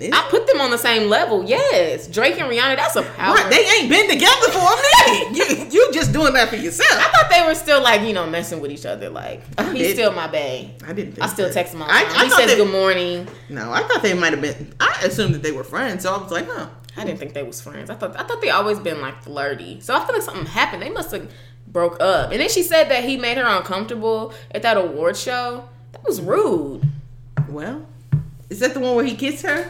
I put them on the same level. Yes, Drake and Rihanna. That's a power. Right, they ain't been together for a minute. You you just doing that for yourself. I thought they were still like you know messing with each other. Like I he's did. still my bae. I didn't. Think I still that. text him I-. I he says they- good morning. No, I thought they might have been. I assumed that they were friends, so I was like, huh. I didn't think they was friends. I thought I thought they always been like flirty. So I feel like something happened. They must have broke up. And then she said that he made her uncomfortable at that award show. That was rude. Well, is that the one where he kissed her?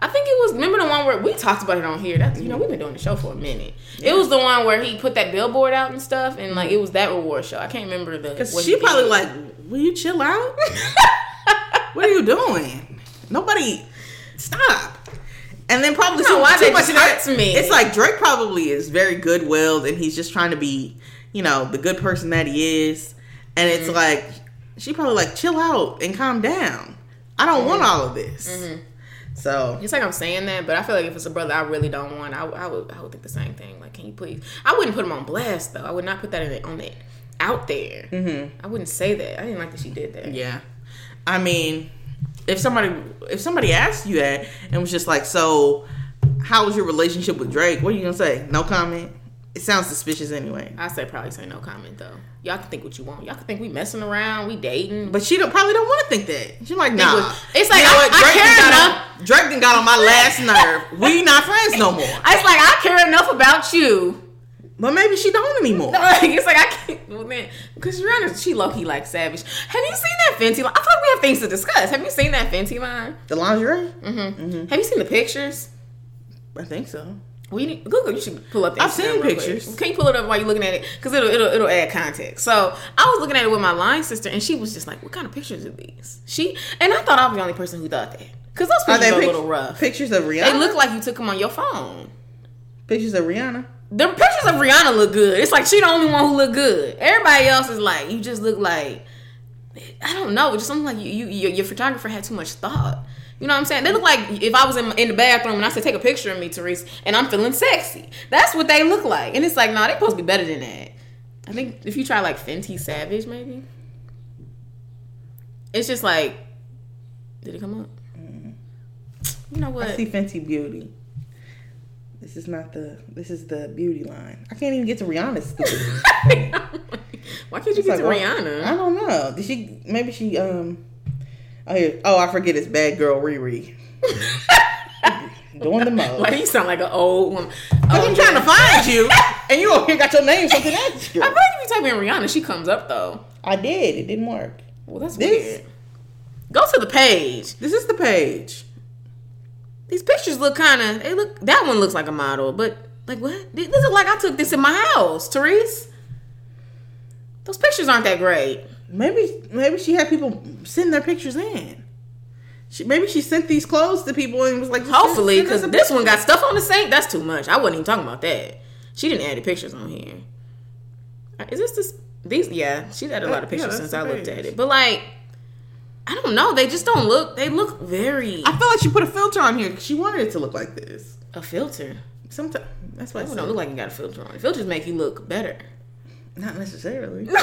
I think it was. Remember the one where we talked about it on here? That's you know we've been doing the show for a minute. It was the one where he put that billboard out and stuff, and like it was that reward show. I can't remember the. Because she probably did. like, will you chill out? what are you doing? Nobody, stop. And then probably don't why too much of that- hurts me. It's like Drake probably is very good willed, and he's just trying to be, you know, the good person that he is. And Mm-hmm. it's like she probably like chill out and calm down. I don't want Mm-hmm. all of this. So It's like I'm saying that, but I feel like if it's a brother I really don't want, I, I would I would think the same thing. Like, can you please? I wouldn't put him on blast though. I would not put that in it, on it out there. Mm-hmm. I wouldn't say that. I didn't like that she did that. Yeah. I mean, if somebody if somebody asked you that and was just like, "So, how was your relationship with Drake?" What are you gonna say? No comment. It sounds suspicious anyway. I say probably say no comment though. Y'all can think what you want. Y'all can think we messing around, we dating. But she don't, probably don't want to think that. She's like, nah. was- it's like, You know I- what? I Drake care enough. on, Drake got on my last nerve. We not friends no more. It's like I care enough about you. But maybe she don't anymore. Like, it's like I can't. Well, man, because Rihanna, she low key like savage. Have you seen that Fenty line? I thought we have things to discuss. Have you seen that Fenty line? The lingerie? Mm-hmm. Have you seen the pictures? I think so. We need, Google. You should pull up. The I've seen real quick. pictures. Can you pull it up while you're looking at it? Because it'll, it'll it'll add context. So I was looking at it with my line sister, and she was just like, "What kind of pictures are these?" She and I thought I was the only person who thought that because those pictures are, they a little rough. pictures of Rihanna? They look like you took them on your phone. pictures of Rihanna. The pictures of Rihanna look good. It's like she the only one who look good. Everybody else is like, you just look like, I don't know, just something like you, you your, your photographer had too much thought. You know what I'm saying? They look like if I was in, in the bathroom and I said, take a picture of me, Therese, and I'm feeling sexy. That's what they look like. And it's like, no, nah, they supposed to be better than that. I think if you try like Fenty Savage, maybe. It's just like, did it come up? Mm-hmm. You know what? I see Fenty Beauty. This is not the. This is the beauty line. I can't even get to Rihanna's. Why can't you It's get like, to well, Rihanna? I don't know. Did she? Maybe she. Um. Oh, here. Oh, I forget. It's bad girl Riri. Doing the most. Why do you sound like an old woman? Cause Oh, I'm trying to find you, and you over here got your name something extra. I feel like if you type in Rihanna, she comes up though. I did. It didn't work. Well, that's This- weird. Go to the page. This is the page. These pictures look kind of. They look. That one looks like a model, but like what? This is like I took this in my house, Therese. Those pictures aren't that great. Maybe maybe she had people send their pictures in. She, maybe she sent these clothes to people and was like, Hopefully, because this one got stuff on the sink. That's too much. I wasn't even talking about that. She didn't add the pictures on here. Uh, this this? These yeah, she's had a lot of pictures that's since I looked at it. But like, I don't know. They just don't look. They look very I feel like she put a filter on here. She wanted it to look like this. a filter. Sometimes that's why I It don't look like you got a filter on. Filters make you look better. not necessarily.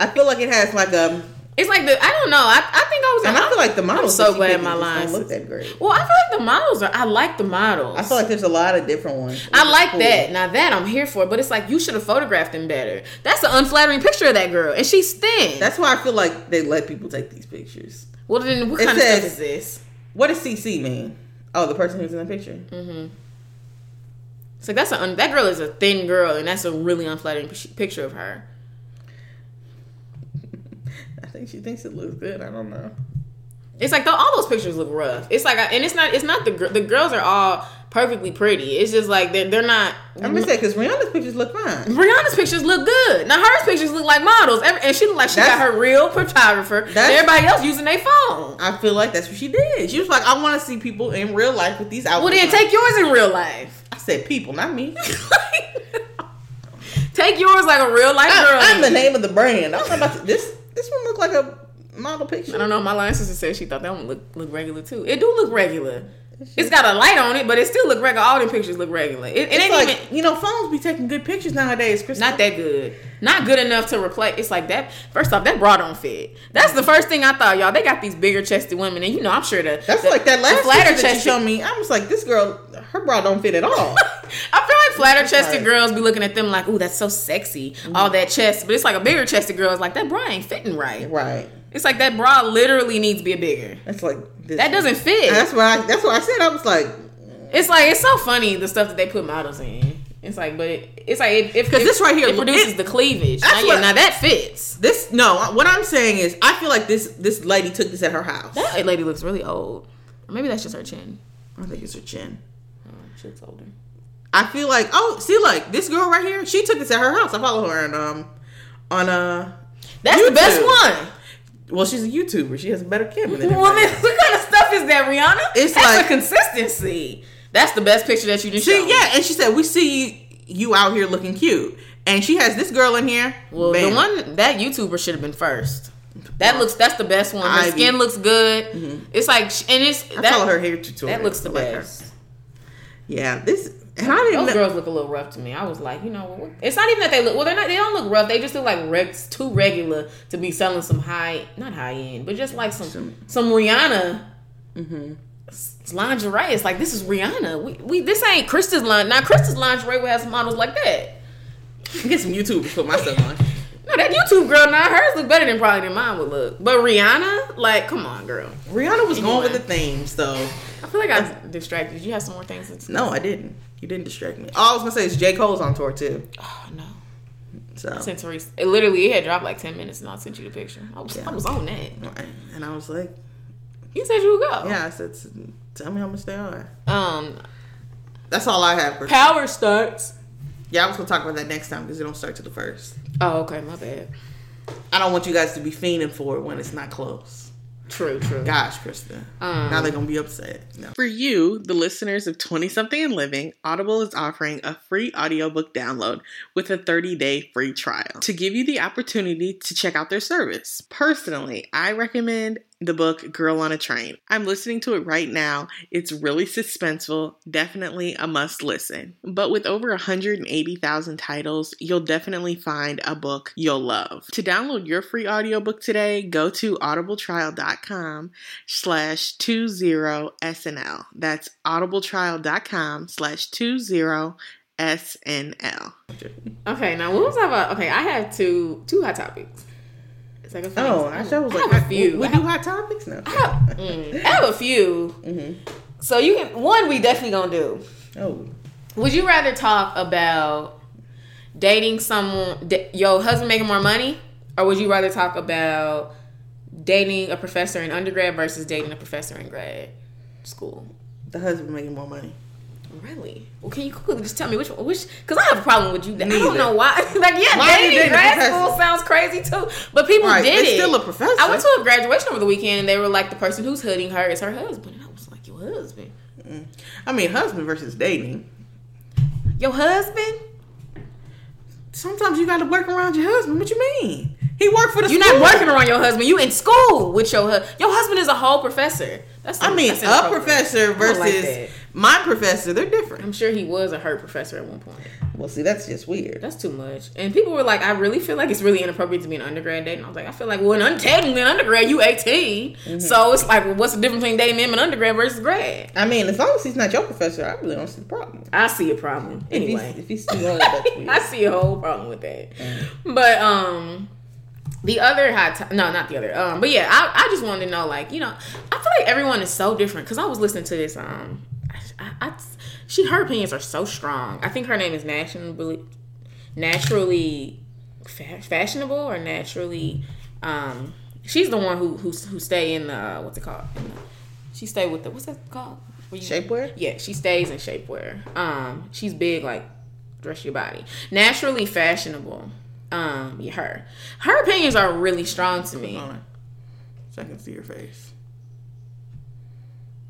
I feel like it has like a, it's like the I don't know. I, I think I was. and I feel like the models. so that she glad my lines- look that great. Well, I feel like the models are. I like the models. I feel like there's a lot of different ones. I like Cool. that. Now that I'm here for, but it's like you should have photographed them better. That's an unflattering picture of that girl, and she's thin. That's why I feel like they let people take these pictures. well, then what It kind of stuff is this? What does CC mean? Oh, the person who's in the picture. Mm-hmm. It's like that's a that girl is a thin girl, and that's a really unflattering p- picture of her. Think she thinks it looks good. I don't know. It's like the, all those pictures look rough. It's like, and it's not. It's not the the girls are all perfectly pretty. It's just like they're they're not. I'm gonna say because Rihanna's pictures look fine. Rihanna's pictures look good. Now her pictures look like models, and she look like she That's- got her real photographer. Everybody else using their phone. I feel like that's what she did. She was like, I want to see people in real life with these outfits. Well, then take yours in real life. I said people, not me. take yours like a real life girl. I, am the name of the brand. I'm about to, this. This one look like a model picture. I don't know. My line sister said she thought that one look look regular too. It do look regular. It's got a light on it, but it still look regular. All them pictures look regular. It, it ain't like even you know, phones be taking good pictures nowadays. Chris, not that good. Not good enough to replace. It's like that. First off, that bra don't fit. That's the first thing I thought, y'all. They got these bigger chested women, and you know, I'm sure the That's the- like that last flatter picture that you chested. showed me. I was like, this girl, her bra don't fit at all. I feel like flatter chested girls be looking at them like, "Ooh, that's so sexy." All mm-hmm. that chest, but it's like a bigger chested girl is like that bra ain't fitting right. right. It's like that bra literally needs to be a bigger. That's like this. That doesn't fit. That's why. I, that's why I said I was like, It's like it's so funny the stuff that they put models in. It's like, but it, it's like if if 'Cause if- this right here, it produces it- the cleavage. Now, yeah, what- now that fits. This no, what I'm saying is, I feel like this this lady took this at her house. That lady looks really old. Or maybe that's just her chin. I think it's her chin. Oh, she looks older. I feel like oh, see, like this girl right here, she took this at her house. I follow her on um on uh That's the best one. Well, she's a YouTuber. She has a better camera than Well, then, what kind of stuff is that, Rihanna? It's That's like- consistency. That's the best picture that you just See, yeah, and she said we see you out here looking cute, and she has this girl in here. Well, Bam. the one that YouTuber should have been first. That looks. That's the best one. Her Ivy. Mm-hmm. skin looks good. It's like, and it's I that, follow her hair tutorial. That looks the I like best. Yeah, this and I didn't. Those know, girls look a little rough to me. I was like, you know, it's not even that they look. Well, they're not. They don't look rough. They just look like Rex too regular to be selling some high, not high end, but just like some some, Rihanna. Mm-hmm. s- Lingerie, it's like this is Rihanna. We, we this ain't Krista's line. Now Krista's lingerie will have some models like that. get some YouTubers put myself on. No, that YouTube girl, now hers look better than probably than mine would look. But Rihanna, like, come on, girl. Rihanna was going with the themes, though. I feel like I distracted. Did you have some more things? To No, I didn't. You didn't distract me. All I was gonna say is J Cole's on tour too. Oh no. So I sent Therese. It literally it had dropped like ten minutes, and I sent you the picture. I was, Yeah. I was on that. and I was like, You said you would go. yeah, I said, tell me how much they are. Um, That's all I have for. power starts. Yeah, I was gonna talk about that next time because it don't start to the first. Oh, okay, my bad. I don't want you guys to be fiending for it when it's not close. True, true. Gosh, Krista. Um, now they're gonna be upset. No. For you, the listeners of 20 something and living, Audible is offering a free audiobook download with a 30-day free trial to give you the opportunity to check out their service. Personally, I recommend the book Girl on a Train. I'm listening to it right now. It's really suspenseful, definitely a must listen. But with over 180,000 titles, you'll definitely find a book you'll love. To download your free audiobook today, go to audibletrial.com slash 20SNL. That's audibletrial.com slash 20SNL. Okay, now what was I about? Okay, I have two two hot topics. It's like a funny- Oh, I sure was I like, have a few. We do hot topics now. I have, mm, I have a few. Mm-hmm. So you can one we definitely gonna do. Oh, Would you rather talk about dating someone, da- your husband making more money, or would you rather talk about dating a professor in undergrad versus dating a professor in grad school? the husband making more money. Really? Well, can you quickly just tell me which? Which? Because I have a problem with you. I don't know why. like, yeah, Why dating grad school sounds crazy too. But people Right, did it's it. still a professor. I went to a graduation over the weekend, and they were like, the person who's hooding her is her husband, and I was like, your husband, I mean, husband versus dating. your husband. Sometimes you got to work around your husband. What you mean? He worked for the. You're school. not working around your husband. You in school with your husband. Your husband is a whole professor. That's I mean, that's a professor versus like my professor. They're different. I'm sure he was a hurt professor at one point. Well, see, that's just weird. That's too much. And people were like, I really feel like it's really inappropriate to be an undergrad dating. I was like, I feel like, well, in un- technically in undergrad, you 18. Mm-hmm. So it's like, well, what's the difference between dating him and undergrad versus grad? I mean, as long as he's not your professor, I really don't see the problem. I see a problem. If he's, Anyway. if he's still on that, that's weird. I see a whole problem with that. Mm. But um the other hot to- no, not the other. Um but yeah, I, I just wanted to know like, you know, I feel like everyone is so different cuz I was listening to this um I, I, she her opinions are so strong. I think her name is nationally naturally fa- fashionable or naturally um she's the one who who who stay in the what's it called? The, she stay with the what's that called? You- Shapewear? yeah, she stays in shapewear. Um, she's big, like dress your body. Naturally fashionable. Um, her. Her opinions are really strong to me. So I can see your face.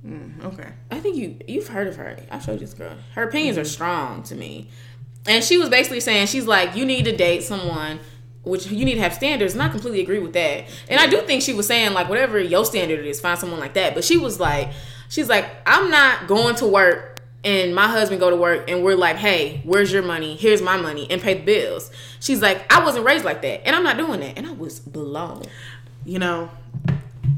Mm, okay. I think you you've heard of her. I showed you this girl. Her opinions are strong to me. And she was basically saying she's like, you need to date someone which you need to have standards, and I completely agree with that. And I do think she was saying like whatever your standard is, find someone like that. But she was like, she's like, I'm not going to work and my husband go to work and we're like, hey, where's your money? Here's my money and pay the bills. She's like, I wasn't raised like that, and I'm not doing that. And I was blown. You know,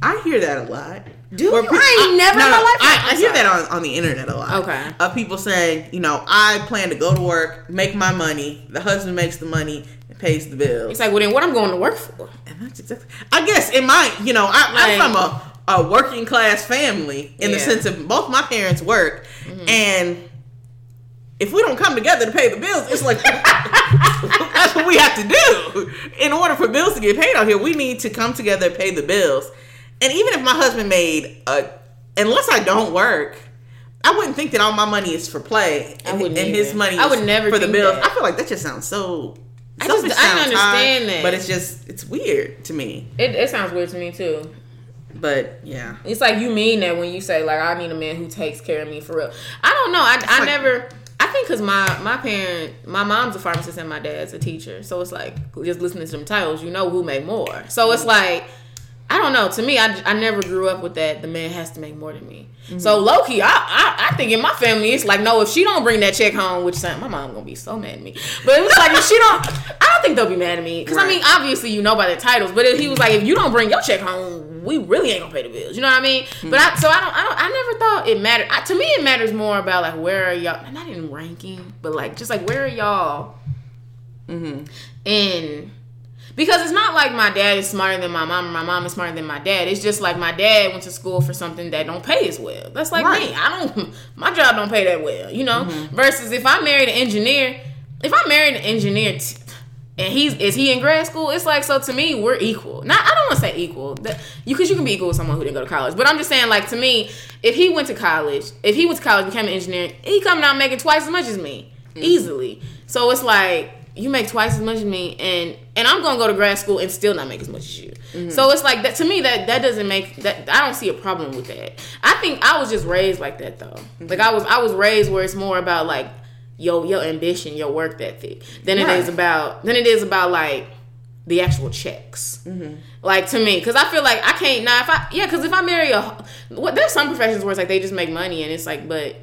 I hear that a lot. Do you? I ain't never in my life- I, I hear that on, on the internet a lot. Okay. Of people saying, you know, I plan to go to work, make my money. The husband makes the money and pays the bills. It's like, well, then what I'm going to work for? And that's exactly. I guess in my, you know, I, I'm Like- from a, a working class family in the sense of both my parents work, mm-hmm. and if we don't come together to pay the bills, it's like that's what we have to do. In order for bills to get paid out here, we need to come together and pay the bills. And even if my husband made a, unless I don't work, I wouldn't think that all my money is for play and, and his money I would never for the bills. that. I feel like that just sounds so. I just- I don't high, understand that. but it's just it's weird to me. It, it sounds weird to me too. But yeah, It's like you mean that when you say like I need a man who takes care of me for real. I don't know. I, I like- never. I think because my my parent, my mom's a pharmacist and my dad's a teacher, so it's like just listening to them titles, you know who made more. So it's like I don't know. To me, I, I never grew up with that. The man has to make more than me. So low key, I, I I think in my family it's like no, if she don't bring that check home, which my mom gonna be so mad at me. But it was like if she don't, I don't think they'll be mad at me because I mean obviously you know by the titles. But if he was like if you don't bring your check home, we really ain't gonna pay the bills. You know what I mean? But I so I don't I don't I never thought it mattered. I, to me, it matters more about like where are y'all not in ranking, but like just like where are y'all mm-hmm. in because it's not like my dad is smarter than my mom or my mom is smarter than my dad. It's just like my dad went to school for something that don't pay as well. That's like Right. me. I don't my job don't pay that well, you know? Mm-hmm. Versus if I married an engineer, if I married an engineer t- and he's is he in grad school? It's like so to me we're equal. Not I don't want to say equal. That, you because you can be equal with someone who didn't go to college. But I'm just saying like to me, if he went to college, if he went to college became an engineer, he coming out making twice as much as me mm-hmm. easily. So it's like you make twice as much as me, and and I'm gonna go to grad school and still not make as much as you. Mm-hmm. So it's like that to me that that doesn't make that I don't see a problem with that. I think I was just raised like that though. Mm-hmm. Like I was I was raised where it's more about like your your ambition, your work ethic, than it is Right. about than it is about like the actual checks. Mm-hmm. Like to me, because I feel like I can't now if I yeah because if I marry a what there's some professions where it's like they just make money and it's like but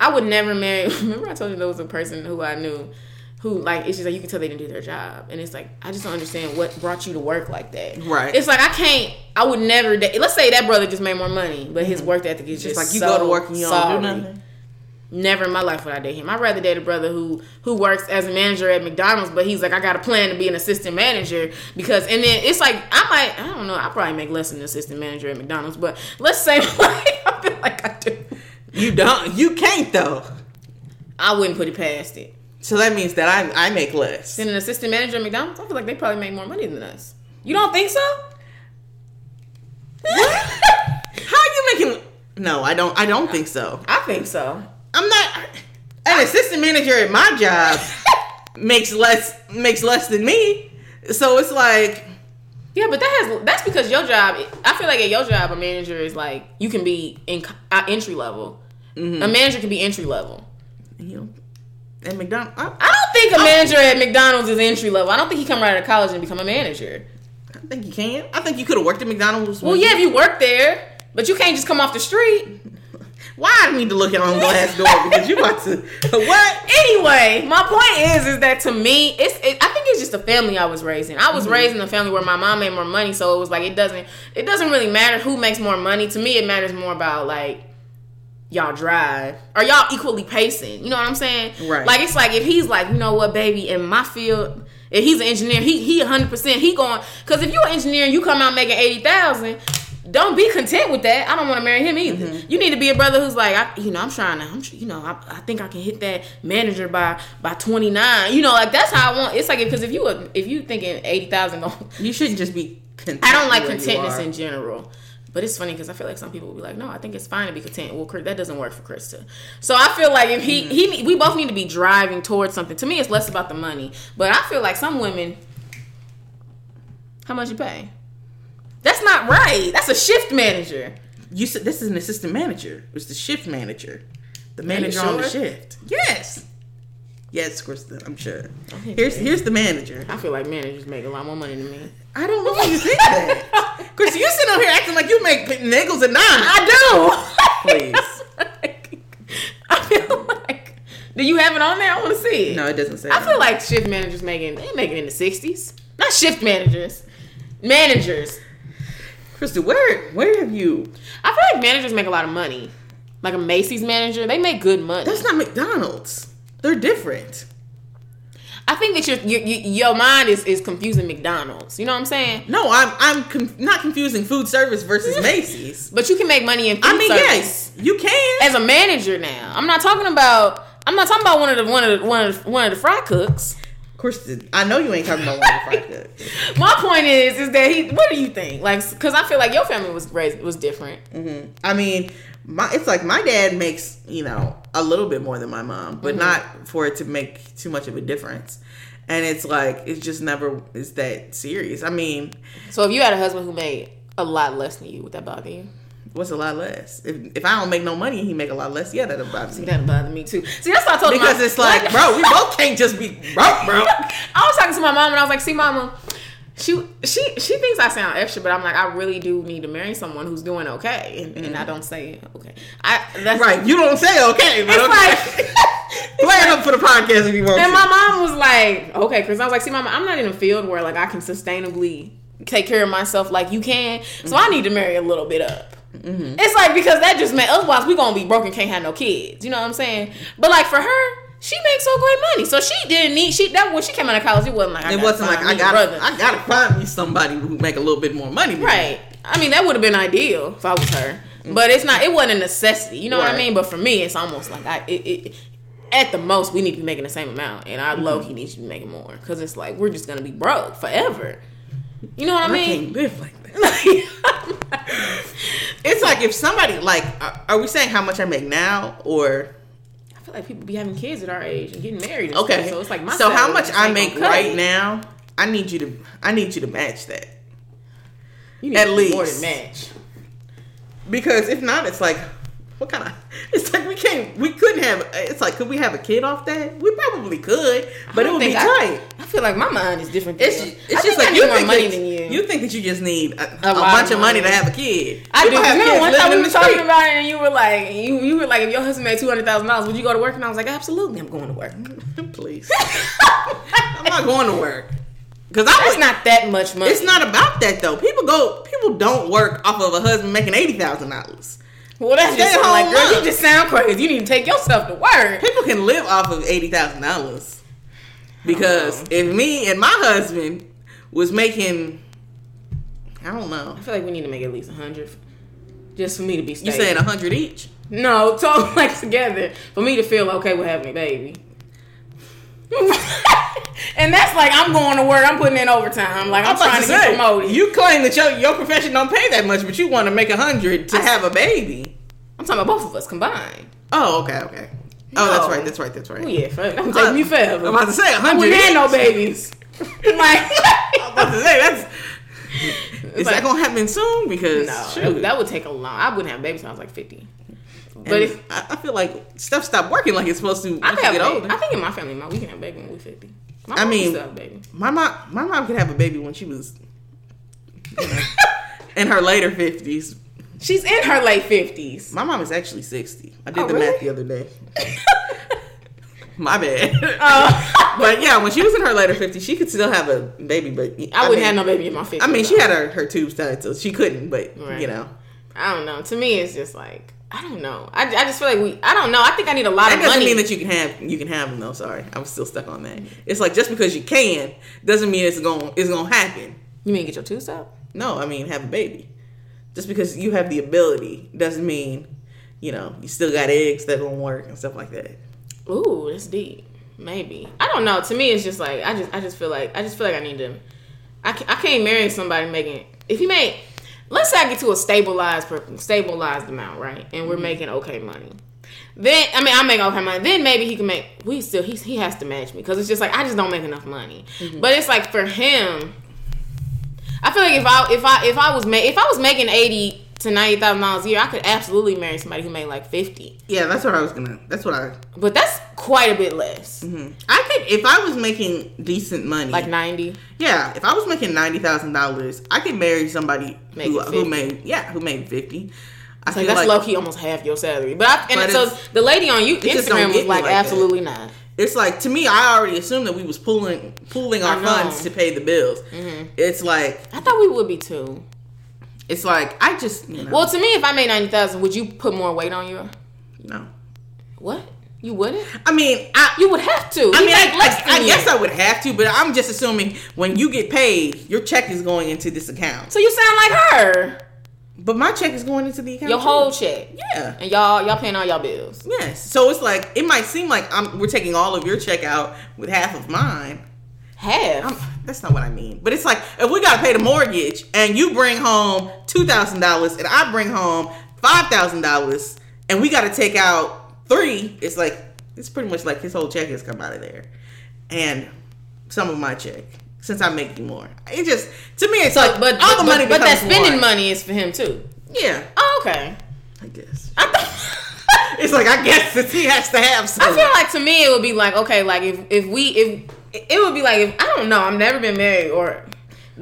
I would never marry. Remember, I told you there was a person who I knew who, like, it's just like you can tell they didn't do their job, and it's like I just don't understand what brought you to work like that. Right. It's like I can't. I would never. Date, let's say that brother just made more money, but his mm-hmm. work ethic is just just, like you so go to work and you don't sorry. do nothing. Never in my life would I date him. I'd rather date a brother who who works as a manager at McDonald's, but he's like, I got a plan to be an assistant manager because, and then it's like I might, I don't know, I probably make less than an assistant manager at McDonald's, but let's say like I feel like I do. You don't. You can't though. I wouldn't put it past it. So that means that I I make less. Than an assistant manager at McDonald's, I feel like they probably make more money than us. You don't think so? How are you making? No, I don't. I don't think so. I think so. I'm not. An assistant manager at my job makes less makes less than me. So it's like Yeah, but that has that's because your job. I feel like at your job, a manager is like you can be in uh, entry level. Mm-hmm. A manager can be entry level. you know, at McDonald's. I, I don't think a manager at McDonald's is entry level. I don't think he come right out of college and become a manager. I think you can. I think you could have worked at McDonald's. Well, yeah, if you work there, but you can't just come off the street. Why I need to look at on Glassdoor because you about to what? Anyway, my point is, is that to me, it's. It, I think it's just the family I was raised in. I was mm-hmm. raised in a family where my mom made more money, so it was like it doesn't. It doesn't really matter who makes more money. To me, it matters more about like y'all drive or y'all equally pacing. You know what I'm saying? Right. Like it's like if he's like, you know what, baby, in my field. If he's an engineer, he he 100 percent he going because if you're an engineer and you come out making eighty thousand, don't be content with that. I don't want to marry him either. Mm-hmm. You need to be a brother who's like, I, you know, I'm trying to, I'm, you know, I, I think I can hit that manager by by 29. You know, like that's how I want. It's like because if you if you thinking eighty thousand, You shouldn't just be. Content I don't like contentness in general. But it's funny because I feel like some people will be like, no, I think it's fine to be content. Well, that doesn't work for Krista. So I feel like if he, mm-hmm. he, we both need to be driving towards something. To me, it's less about the money. But I feel like some women, how much you pay? That's not right. That's a shift manager. You said this is an assistant manager. It's the shift manager, the manager on the shift. Yes, yes, Krista. I'm sure. Here's here's the manager. I feel like managers make a lot more money than me. I don't know why you think that. Krista, you sitting on here acting like you make nickels and dimes. I do. Please. I feel like. Do you have it on there? I want to see it. No, it doesn't say. I that. feel like shift managers making they making in the sixties. Not shift managers, managers. Krista, where where have you? I feel like managers make a lot of money. Like a Macy's manager, they make good money. That's not McDonald's. They're different. I think that your your, your mind is, is confusing McDonald's. You know what I'm saying? No, I'm I'm com- not confusing food service versus Macy's. But you can make money in food I mean, service yes, you can. as a manager now. I'm not talking about I'm not talking about one of the one of the one of the, one of the fry cooks. Of course, I know you ain't talking about one of the fry cooks. My point is, is that he. What do you think? Like, because I feel like your family was raised was different. Mm-hmm. I mean, my it's like my dad makes you know a little bit more than my mom, but mm-hmm. not for it to make too much of a difference. And it's like it's just never is that serious. I mean, So if you had a husband who made a lot less than you, would that bother you? what's a lot less? If if I don't make no money, he make a lot less. Yeah, that'll bother me. That bother me too. See, that's what I told Because my, it's like, bro, we both can't just be broke, bro. I was talking to my mom and I was like, "See, mama, she she she thinks I sound extra, but I'm like, I really do need to marry someone who's doing okay, and, and I mm-hmm. don't say okay. I that's Right, you don't say okay, but It's okay. like- play it up for the podcast if you want. And to. my mom was like, okay, because I was like, see, mama, I'm not in a field where like I can sustainably take care of myself like you can, so I mm-hmm. need to marry a little bit up. Mm-hmm. It's like because that just meant otherwise we gonna be broke and can't have no kids. You know what I'm saying? But like for her, she makes so great money, so she didn't need she that when she came out of college, it wasn't like I it wasn't like I got. I gotta find me somebody who make a little bit more money. than me. Right. I mean, that would have been ideal if I was her. Mm. But it's not. It wasn't a necessity. You know what I mean? But for me, it's almost like I. It, it, at the most, we need to be making the same amount, and I mm-hmm. low key need to be making more because it's like we're just gonna be broke forever. You know what I I mean? can't live like that. It's like if somebody like, are- we saying how much I make now or feel like people be having kids at our age and getting married. And okay? stuff, so it's like my so how much I make right now? I need you to I need you to match that You need at do more least. than match. because if not, it's like what kind of? It's like we can't we couldn't have. It's like could we have a kid off that? We probably could, but it would be I- tight. I, feel like my mind is different. Than It's, yours. it's I just like you more think money that, than you. You think that you just need a, a, lot bunch of of money to have a kid. I do. People have Remember one time we were talking street. about it, and you were like, you, you were like, if your husband made two hundred thousand dollars, would you go to work? And I was like, absolutely, I'm going to work. Please, I'm not going to work because I That's would not that much money. It's not about that though. People go. People don't work off of a husband making eighty thousand dollars. Well, that's just Stay sound like, girl, you just sound crazy. You need to take yourself to work. People can live off of eighty thousand dollars because uh-huh. if me and my husband was making, I don't know. I feel like we need to make at least a hundred, just for me to be. You saying a hundred each? no, total like together for me to feel okay with having a baby. and that's like I'm going to work. I'm putting in overtime. Like I'm, about trying to, get promoted. You claim that your your profession don't pay that much, but you want to make a hundred to have a baby. I'm talking about both of us combined. Oh, okay, okay. Oh, that's right. That's right. That's right. Oh yeah, forever. I'm taking you forever. I'm about to say a I hundred. wouldn't have no babies. like, I'm about to say that's. Is like- that gonna happen soon? Because no, shoot. that, would take a long. I wouldn't have babies when I was like 50. But if I, feel like stuff stopped working like it's supposed to I once can you get older. I think in my family, my we can have a baby when we're 50. My I mean- still have a baby. My mom, my mom could have a baby when she was you know, in her later fifties. She's in her late 50s. My mom is actually sixty. I did Oh, the really? math the other day. My bad. Uh, but yeah, when she was in her later fifties, she could still have a baby. But I wouldn't mean, have no baby in my 50s. I mean, she had her, her tubes tied, so she couldn't. But Right. you know, I don't know. To me, it's just like, I don't know. I, I just feel like we, I don't know. I think I need a lot that of doesn't mean that you can have you can have them though. Sorry, I'm still stuck on that. It's like just because you can doesn't mean it's going it's going to happen. you mean get your tooth out? No, I mean have a baby. Just because you have the ability doesn't mean, you know, you still got eggs that don't work and stuff like that. Ooh, that's deep. Maybe I don't know. To me, it's just like I just I just feel like I just feel like I need to. I can't, I can't marry somebody making. If you make, let's say I get to a stabilized stabilized amount, right, and we're mm-hmm. making okay money. Then I mean I make okay money. Then maybe he can make. We still he he has to match me because it's just like I just don't make enough money. Mm-hmm. But it's like for him, I feel like if I if I if I was ma- if I was making eighty to ninety thousand dollars a year, I could absolutely marry somebody who made like fifty. Yeah, that's what I was gonna. That's what I. But that's quite a bit less. Mm-hmm. I could if I was making decent money. Like ninety. yeah, if I was making ninety thousand dollars, I could marry somebody Make who, who made yeah who made fifty. I So that's like low key almost half your salary. But I, and But so the lady on you Instagram was like, like that. absolutely not. It's like to me, I already assumed that we was pooling pooling our. Mm-hmm. funds to pay the bills. It's like I thought we would be too. it's like I just you know Well, to me, if I made ninety thousand, would you put more weight on you? no. What? You wouldn't? I mean, I You would have to. I You mean, I, I, I guess I would have to, but I'm just assuming when you get paid, your check is going into this account. So you sound like her. But my check is going into the account. Your too. whole check. Yeah. And y'all y'all paying all y'all bills. Yes. So it's like it might seem like I'm we're taking all of your check out with half of mine. Half. I'm, that's not what I mean. But it's like if we gotta pay the mortgage and you bring home two thousand dollars and I bring home five thousand dollars and we gotta take out three, it's like it's pretty much like his whole check has come out of there. And some of my check. Since I'm making more. It just to me it's like but all the but, money but, but that spending one. money is for him too. Yeah. Oh, okay. I guess. I thought It's like I guess that he has to have some. I feel like to me it would be like okay, like if if we if it would be like if I don't know, I've never been married or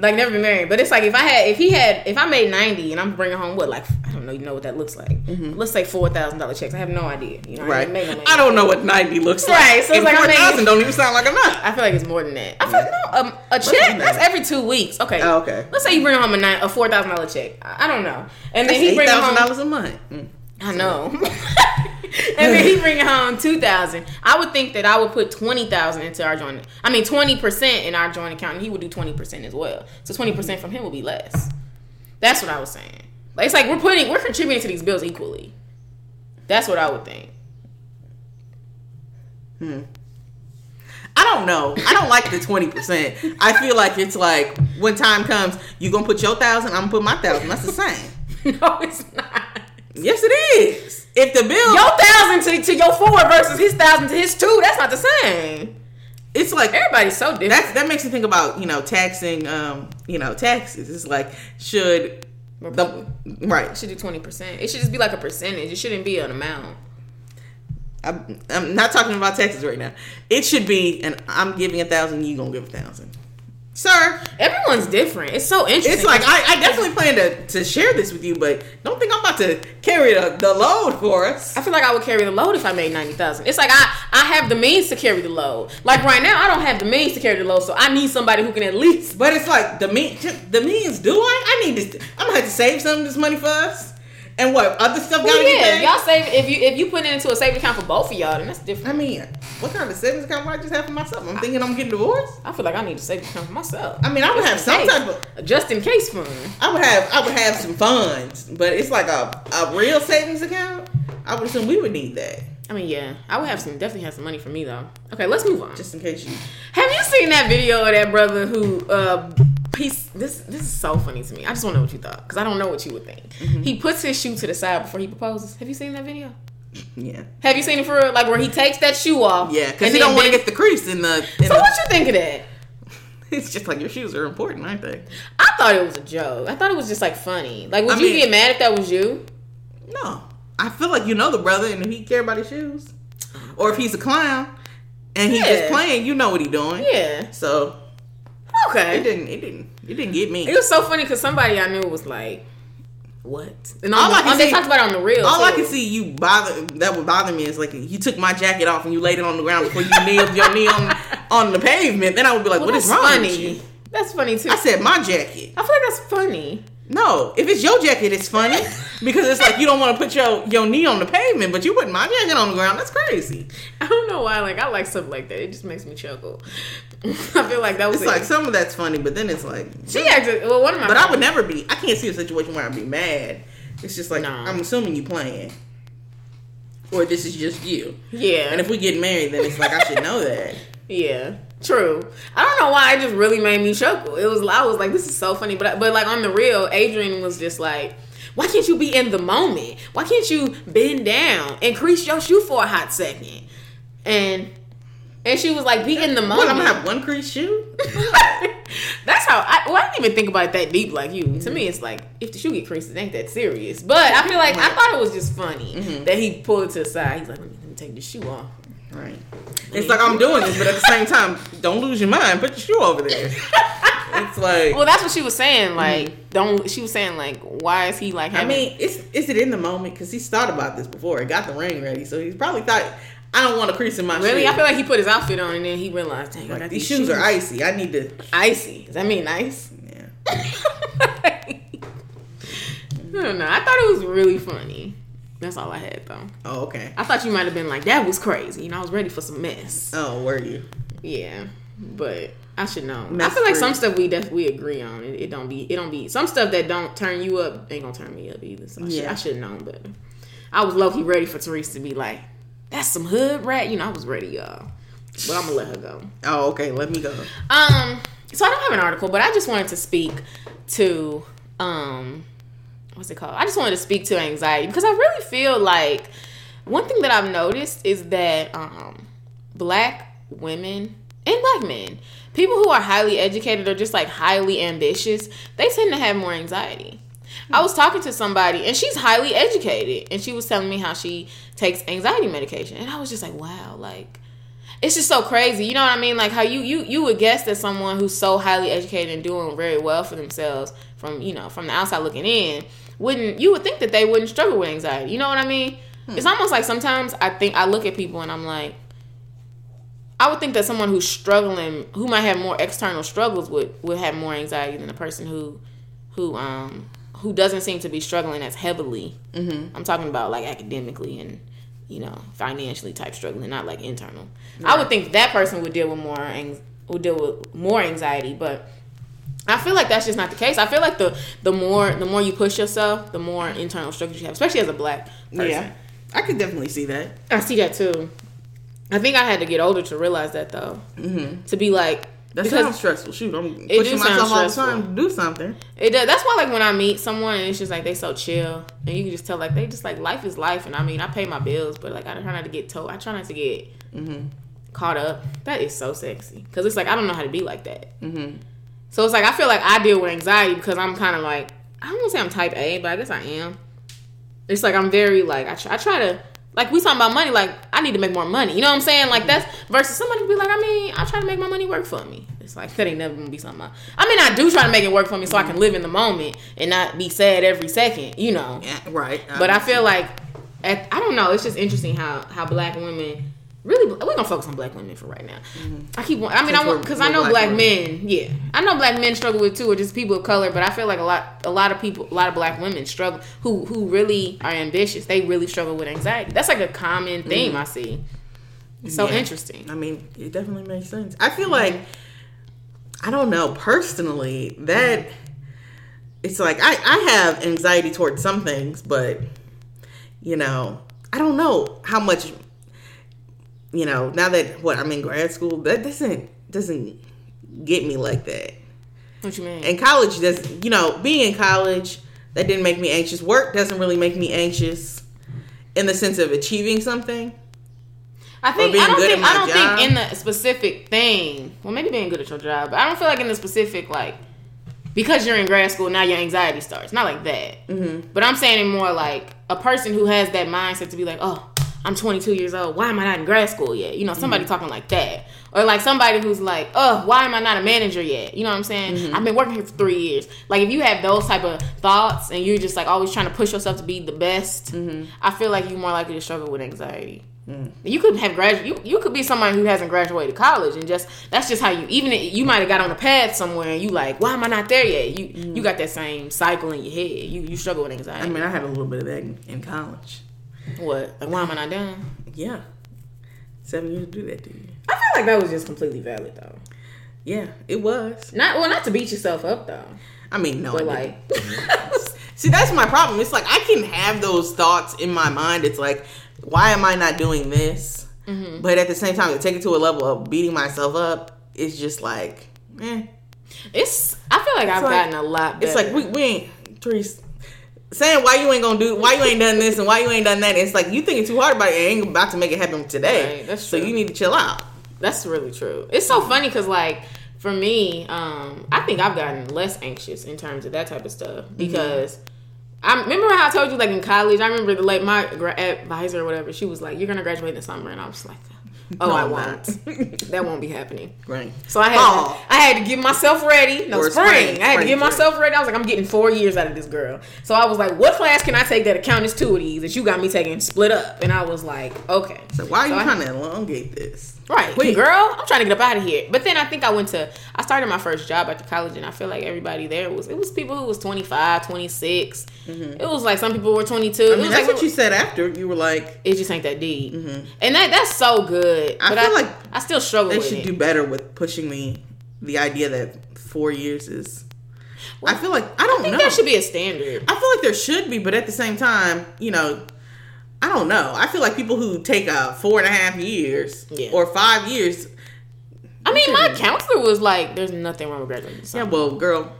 like never been married, but it's like if I had if he had if I made ninety and I'm bringing home what like I don't know, you know what that looks like. Let's say four thousand dollar checks. I have no idea. You know, Right. no. I don't know what 90 looks like. Right, so it's and like I'm 4,000 don't even sound like enough. I feel like it's more than that. I feel no, um, a check that? that's every two weeks. Okay. Oh, okay. Let's say you bring home a nine, a four thousand dollar check. I, I don't know, and That's then he bring home. $8,000 a month. Mm. I know. and then he bring home two thousand. I would think that I would put twenty thousand into our joint. I mean twenty percent in our joint account, and he would do twenty percent as well. So twenty percent from him will be less. That's what I was saying. Like, it's like we're putting, we're contributing to these bills equally. That's what I would think. Hmm. I don't know. I don't like the 20%. I feel like it's like when time comes, you going to put your thousand, I'm to put my thousand. That's the same. no, it's not. Yes, it is. If the bill, Your thousand to, to your four versus his thousand to his two. That's not the same. it's like Everybody's so different. that's that makes me think about you know taxing um you know taxes. It's like should the right. It should do twenty percent. It should just be like a percentage. It shouldn't be an amount. I'm, I'm not talking about taxes right now. It should be, and I'm giving a thousand. You gonna give a thousand, sir? Everyone's different. It's so interesting. It's like I, I definitely plan to, to share this with you, but don't think I'm about to carry the, the load for us. I feel like I would carry the load if I made ninety thousand. It's like I I have the means to carry the load. Like right now, I don't have the means to carry the load, so I need somebody who can at least. But it's like the mean the means. Do I? I need this. I'm gonna have to save some of this money for us. And what other stuff Well, yeah, y'all save if you if you put it into a savings account for both of y'all, then that's different. I mean, what kind of savings account would I just have for myself? I'm thinking I'm getting divorced. I feel like I need a savings account for myself. I mean, I would have Just in some case. type of. Just in case fund. I would have I would have some funds, but it's like a, a real savings account. I would assume we would need that I mean, yeah, I would have some definitely have some money for me though. Okay, let's move on. just in case you. Have you seen that video of that brother who uh he's this this is so funny to me. I just want to know what you thought because I don't know what you would think. Mm-hmm. He puts his shoe to the side before he proposes. Have you seen that video? Yeah, Have you seen it for real? Like where he takes that shoe off? yeah, because he don't want to get the crease in the. In So the what you think of that? it's just like your shoes are important, aren't they? I thought it was a joke. I thought it was just like funny. Like, would I you mean- get mad if that was you? No, I feel like you know the brother, and if he care about his shoes, or if he's a clown and he's Yeah. just playing, you know what he doing. Yeah. So Okay. it didn't. It didn't. It didn't get me. It was so funny because somebody I knew was like, "What?" And on All I can on- they see- talked about it on the real. All I can see you bother that would bother me is like you took my jacket off and you laid it on the ground before you kneeled your knee on on the pavement. Then I would be like, Well, "What is wrong funny. with you?" That's funny too. I said my jacket. I feel like that's funny. No, if it's your jacket, it's funny because it's like you don't want to put your your knee on the pavement, but you putting my jacket on the ground. That's crazy. I don't know why. Like I like stuff like that. It just makes me chuckle. I feel like that was It's like some of that's funny, but then it's like, she acted. Well, one of my. but I would never be. I can't see a situation where I'd be mad. It's just like No. I'm assuming you playing, or this is just you. Yeah. And if we get married, then it's like I should know that. Yeah, true. I don't know why it just really made me chuckle. It was I was like, this is so funny, but but like on the real, Adrian was just like, why can't you be in the moment? Why can't you bend down, increase your shoe for a hot second, and and she was like, be in the moment. What, I'm gonna have one crease shoe? That's how I. Well, I didn't even think about it that deep like you. To me, it's like if the shoe get creased, it ain't that serious. But I feel like I thought it was just funny Mm-hmm. that he pulled it to the side. He's like, let me, let me take the shoe off. Right. It's like I'm doing this, but at the same time, don't lose your mind. Put your shoe over there. It's like Well, that's what she was saying. Like, don't. She was saying like, why is he like? I Having, mean, it's is it in the moment because he's thought about this before. He got the ring ready, so he's probably thought I don't want to crease in my really, shoe. I feel like he put his outfit on and then he realized, dang, I like got these shoes are icy. I need to. icy. Does that mean nice? Yeah. I don't know. I thought it was really funny. That's all I had though. Oh, okay. I thought you might have been like, that was crazy. You know, I was ready for some mess. Oh, were you? Yeah, but I should know. I Mess feel like free. some stuff we def- we agree on. It, it don't be it don't be some stuff that don't turn you up ain't gonna turn me up either. So I should Yeah. I should have known better. I was low key ready for Teresa to be like, "That's some hood rat," you know. I was ready, y'all. But I'm gonna let her go. Oh, okay. Let me go. Um, so I don't have an article, but I just wanted to speak to um, what's it called? I just wanted to speak to anxiety because I really feel like one thing that I've noticed is that um, black women and black men, people who are highly educated or just like highly ambitious, they tend to have more anxiety. I was talking to somebody and she's highly educated and she was telling me how she takes anxiety medication and I was just like, wow, like it's just so crazy. You know what I mean? Like how you you you would guess that someone who's so highly educated and doing very well for themselves from you know from the outside looking in wouldn't you would think that they wouldn't struggle with anxiety. You know what I mean? It's almost like sometimes I think I look at people and I'm like I would think that someone who's struggling who might have more external struggles would would have more anxiety than a person who who um who doesn't seem to be struggling as heavily. Mm-hmm. I'm talking about like academically and you know financially type struggling, not like internal. I would think that person would deal with more ang- would deal with more anxiety, but I feel like that's just not the case. I feel like the the more the more you push yourself, the more internal struggles you have, especially as a black person. Yeah, I could definitely see that. I see that too. I think I had to get older to realize that though. Mm-hmm. To be like That sounds stressful. Shoot, I'm pushing myself all the time to do something. It does. That's why, like, when I meet someone and it's just like they so chill, and you can just tell, like, they just like life is life. And I mean, I pay my bills, but like, I try not to get told. I try not to get caught up. That is so sexy because it's like I don't know how to be like that. Mm-hmm. So it's like I feel like I deal with anxiety because I'm kind of like I don't want to say I'm type A, but I guess I am. It's like I'm very like I try, I try to like we talking about money. Like I need to make more money. You know what I'm saying? Like that's versus somebody be like, I mean, I try to make my money work for me. It's like that ain't never gonna be something. I, I mean, I do try to make it work for me so I can live in the moment and not be sad every second. You know. Yeah, right. But I um, feel like at, I don't know. It's just interesting how how black women really. We're gonna focus on black women for right now. Mm-hmm. I keep. I mean, I want because I know black black, men. Yeah, I know black men struggle with too, or just people of color. But I feel like a lot a lot of people, a lot of black women struggle who who really are ambitious. They really struggle with anxiety. That's like a common mm-hmm. theme I see. It's so Yeah. interesting. I mean, it definitely makes sense. I feel like I don't know personally that it's like I I have anxiety towards some things, but you know I don't know how much you know now that what I'm in grad school that doesn't doesn't get me like that. What you mean? And college does you know being in college that didn't make me anxious. Work doesn't really make me anxious in the sense of achieving something. I think being I don't good think I don't job. think in the specific thing. Well, maybe being good at your job, but I don't feel like in the specific like because you're in grad school now your anxiety starts. Not like that, mm-hmm. but I'm saying it more like a person who has that mindset to be like, oh, I'm 22 years old. Why am I not in grad school yet? You know, somebody mm-hmm. talking like that, or like somebody who's like, oh, why am I not a manager yet? You know what I'm saying? Mm-hmm. I've been working here for three years. Like if you have those type of thoughts and you're just like always trying to push yourself to be the best, mm-hmm. I feel like you're more likely to struggle with anxiety. Mm. You could have gradu You, you could be somebody who hasn't graduated college and just that's just how you. Even if you might have got on a path somewhere and you like, why am I not there yet? You you mm. got that same cycle in your head. You you struggle with anxiety. I mean, I had a little bit of that in, in college. What? Like, why am I not done? Yeah. Seven years to do that to you. I feel like that was just completely valid though. Yeah, it was. Not well, not to beat yourself up though, I mean, no, but like. See, that's my problem. It's like I can have those thoughts in my mind. It's like, why am I not doing this? Mm-hmm. But at the same time, to take it to a level of beating myself up, it's just like, eh. it's. I feel like I've like- gotten a lot. Better. It's like we, we ain't, Therese, saying why you ain't gonna do, why you ain't done this and why you ain't done that. It's like you thinking too hard about it. It ain't about to make it happen today. Right, that's so you need to chill out. That's really true. It's so funny because, like, for me, um, I think I've gotten less anxious in terms of that type of stuff because I remember how I told you, like, in college, I remember the like my advisor or whatever, she was like, "You're gonna graduate in the summer," and I was like, "Oh, No, I won't. that won't be happening." Right. So I had Fall. to, I had to get myself ready. No spring. spring, I had to get spring. myself ready. I was like, I'm getting four years out of this girl. So I was like, what class can I take that accounts two of these that you got me taking split up? And I was like, okay. So why are you So I- trying to elongate this? Right, Wait. girl, I'm trying to get up out of here. But then I think I went to, I started my first job after college, and I feel like everybody there was, it was people who was 25, 26. It was like some people were 22. Mm-hmm. I it mean, was that's like, what you said after. You were like, it just ain't that deep, and that that's so good. I but feel I, like I still struggle they should it. do better with pushing me the idea that four years is. I feel like I don't I think know. that should be a standard. I feel like there should be, but at the same time, you know, I don't know. I feel like people who take a four and a half years Yeah. or five years. I mean, my counselor was like, "There's nothing wrong with graduating." Yeah, well, girl,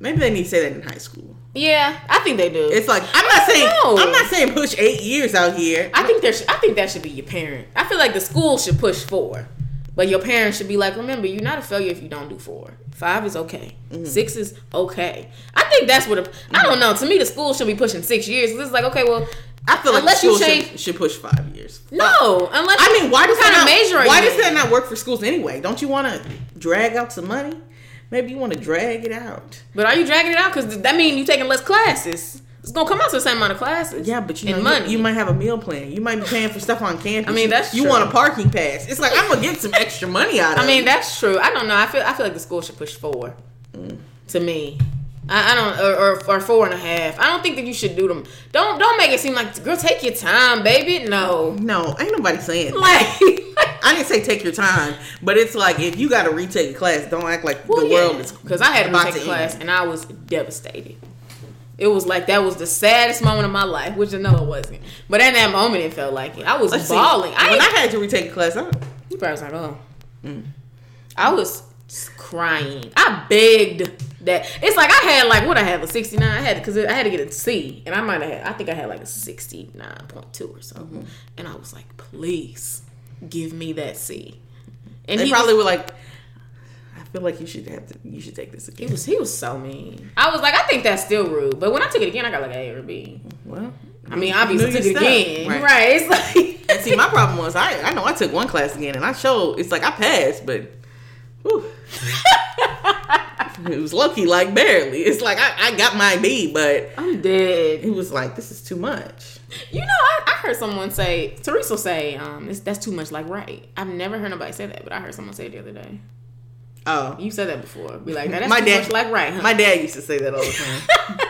maybe they need to say that in high school. yeah, I think they do. It's like I'm not saying know. I'm not saying push eight years out here. I think there. Should, I think that should be your parent. I feel like the school should push four, but your parents should be like, "Remember, you're not a failure if you don't do four. Five is okay. Mm-hmm. Six is okay." I think that's what. I don't know. To me, the school should be pushing six years. It's like, okay, well, I feel like unless school you change- should, should push five years. no. Unless I mean, why does kind that of not, major? Why does that not work for schools anyway? Don't you want to drag out some money? Maybe you want to drag it out. But are you dragging it out? Because that means you taking less classes. It's gonna come out to the same amount of classes. Yeah, but you know, and you- money. You, might have a meal plan. You might be paying for stuff on campus. I mean, that's you true. want a parking pass. It's like I'm gonna get some extra money out of. It. I mean, it. that's true. I don't know. I feel I feel like the school should push four. Mm. To me, I, I don't or, or or four and a half. I don't think that you should do them. Don't don't make it seem like girl. Take your time, baby. No, no, ain't nobody saying. like I didn't say take your time, but it's like if you got to retake a class, don't act like the world is. because I had to about take a to class end. and I was devastated. It was like that was the saddest moment of my life, which I know it wasn't. But in that moment, it felt like it. I was Let's see. bawling. I when I had to retake a class, I, You probably was like, oh. Mm. I was crying. I begged that. It's like I had like what I had a sixty nine. I had because I had to get a C, and I might have had. I think I had like a sixty nine point two or something. Mm-hmm. And I was like, please give me that C. And they he probably was, were like, I feel like you should have to. You should take this again. he was he was so mean. I was like, I think that's still rude. But when I took it again, I got like an A or B. Well, I mean, obviously, took it again. Right. Right. It's like. And see, my problem was I I know I took one class again, and I showed it's like I passed, but. whew. it was lucky, like barely. It's like I, I got my B, but I'm dead. it was like this is too much. You know, I, I heard someone say, Teresa say, um, that's too much like right. I've never heard nobody say that, but I heard someone say it the other day. Oh, You said that before. Be like, "Now that's My too dad- much like right, huh? my dad used to say that all the time.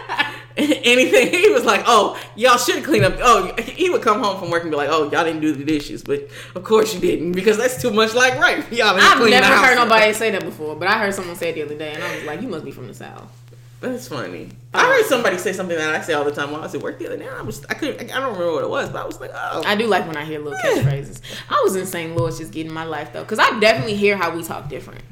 Anything he was like, "Oh, y'all should clean up." Oh, he would come home from work and be like, "Oh, y'all didn't do the dishes," but of course you didn't because that's too much like right. Y'all I've clean never heard nobody say that before, but I heard someone say it the other day, and I was like, you must be from the south. That's funny. I heard somebody say something that I say all the time when I was at work the other day. I was I couldn't I don't remember what it was, but I was like, oh, I do like when I hear little catchphrases. I was in St. Louis just getting my life though, because I definitely hear how we talk different.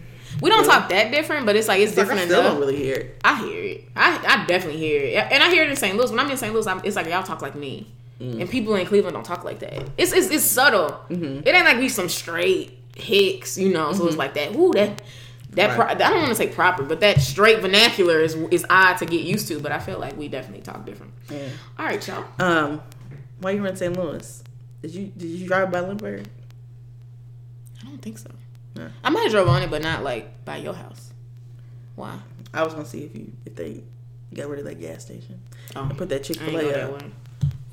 We don't talk that different, but it's like it's, it's like I different still enough. don't really hear it. I hear it. I, I definitely hear it, and I hear it in St. Louis. When I'm in St. Louis, I'm, it's like y'all talk like me, Mm. and people in Cleveland don't talk like that. It's it's, it's subtle. Mm-hmm. It ain't like we some straight hicks, you know. So it's like that. Ooh, that that Right. pro- I don't want to say proper, but that straight vernacular is is odd to get used to. But I feel like we definitely talk different. All right, y'all. Um, why you were in St. Louis? Did you did you drive by Lindbergh? I don't think so. Yeah. I might have drove on it, but not like by your house. Why? I was gonna see if you if they got rid of that gas station Oh, and put that Chick Fil A up.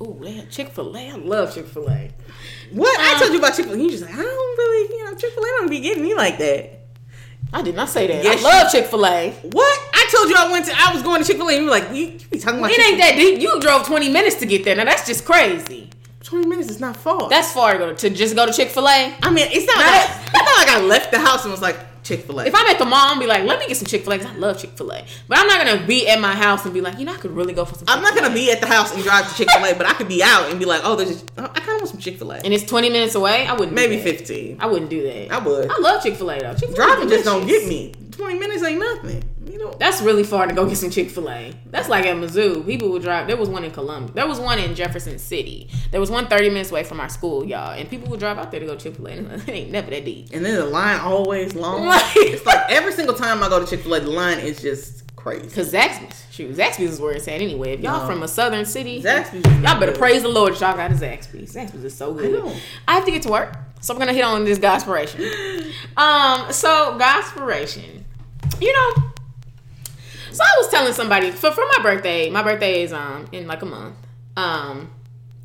Ooh, they had Chick Fil A. I love Chick Fil A. What I Uh, told you about Chick Fil A? You just like I don't really you know Chick Fil A don't be getting me like that. I did not say that. Yes, I love Chick Fil A. What I told you I went to I was going to Chick Fil A and you were like you, you be talking about It Chick- ain't that deep. You drove 20 minutes to get there. Now that's just crazy. Twenty minutes is not far. That's far to go to just go to Chick Fil A. I mean it's not Not like, it. it's not like I left the house and was like Chick Fil A. If I'm at the mall and be like, let me get some Chick Fil A because I love Chick Fil A, but I'm not gonna be at my house and be like, you know, I could really go for some. I'm not gonna be at the house and drive to Chick Fil A, but I could be out and be like, oh, there's just, oh, I kind of want some Chick Fil A. And it's 20 minutes away. I wouldn't. do Maybe that. 15. I wouldn't do that. I would. I love Chick Fil A though. Chick-fil-A Driving just don't get me. 20 minutes ain't nothing. Know. That's really far to go get some Chick Fil A. That's like at Mizzou. People would drive. There was one in Columbia. There was one in Jefferson City. There was one 30 minutes away from our school, y'all. And people would drive out there to go Chick Fil A. It ain't never that deep. And then the line always long. It's like every single time I go to Chick Fil A, the line is just crazy. Cause Zaxby's, shoot, Zaxby's is where it's at anyway. If y'all No. from a southern city, Zaxby's y'all better good. praise the Lord. Y'all got a Zaxby's. Zaxby's is so good. know. I have to get to work, so I'm gonna hit on this Godspiration. um, so Godspiration, you know. So I was telling somebody for for my birthday. My birthday is um in like a month. Um,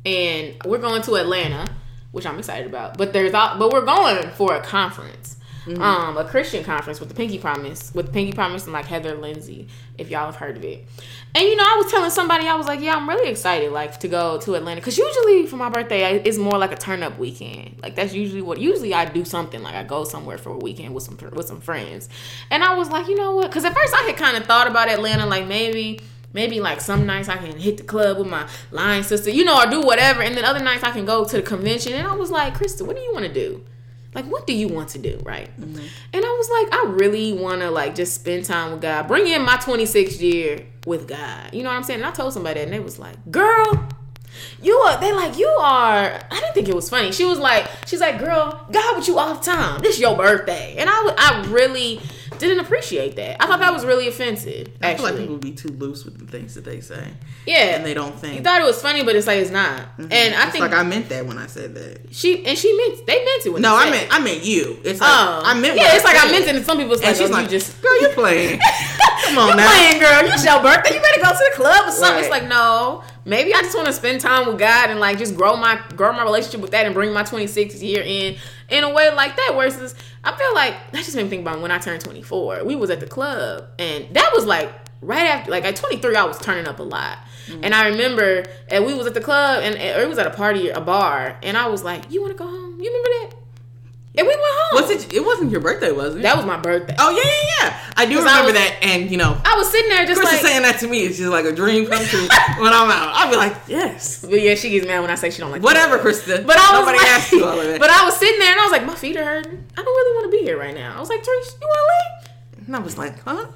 and we're going to Atlanta, which I'm excited about. But there's all, but we're going for a conference. Um, a Christian conference with the Pinky Promise, with Pinky Promise and like Heather Lindsey, if y'all have heard of it. And you know, I was telling somebody, I was like, yeah, I'm really excited, like to go to Atlanta, because usually for my birthday, it's more like a turn up weekend. Like that's usually what. Usually I do something like I go somewhere for a weekend with some with some friends. And I was like, you know what? Because at first I had kind of thought about Atlanta, like maybe maybe like some nights I can hit the club with my line sister, you know, or do whatever. And then other nights I can go to the convention. And I was like, Krista, what do you want to do? Like, what do you want to do, right? Mm-hmm. And I was like, I really want to like just spend time with God. Bring in my 26th year with God. You know what I'm saying? And I told somebody that, and they was like, girl. You are they like you are I didn't think it was funny. She was like she's like, girl, God with you all the time. This is your birthday. And I I really didn't appreciate that. I thought that was really offensive. I feel like Actually. people be too loose with the things that they say, yeah. and they don't think. You thought it was funny, but it's like it's not. Mm-hmm. And I it's think like I meant that when I said that. she and she meant they meant it when No, I meant. I meant you. It's like Oh, I meant. yeah. It's like I meant it, and some people it's like, And she's oh, like, you just "Girl, you're playing. Come on You're now." playing, girl. You your birthday. You better go to the club or something. It's like no. Maybe I just want to spend time with God and like just grow my grow my relationship with that and bring my 26th year in in a way like that. Versus, I feel like that just made me think about when I turned 24. We was at the club and that was like right after like at 23 I was turning up a lot. Mm-hmm. And I remember and we was at the club and or it was at a party a bar and I was like, "You want to go home? You remember that?" And we went home. Was it? It wasn't your birthday, was it? That was my birthday. oh yeah, yeah, yeah. I do 'Cause I remember was- that, and you know, I was sitting there just Chris like saying that to me. It's just like a dream come true when I'm out. I'll be like, yes, But yeah, she gets mad when I say she don't like whatever. Krista. But I was nobody like, asked you all of it. But I was sitting there and I was like, my feet are hurting. I don't really want to be here right now. I was like, Trish, you want to leave? and I was like, huh?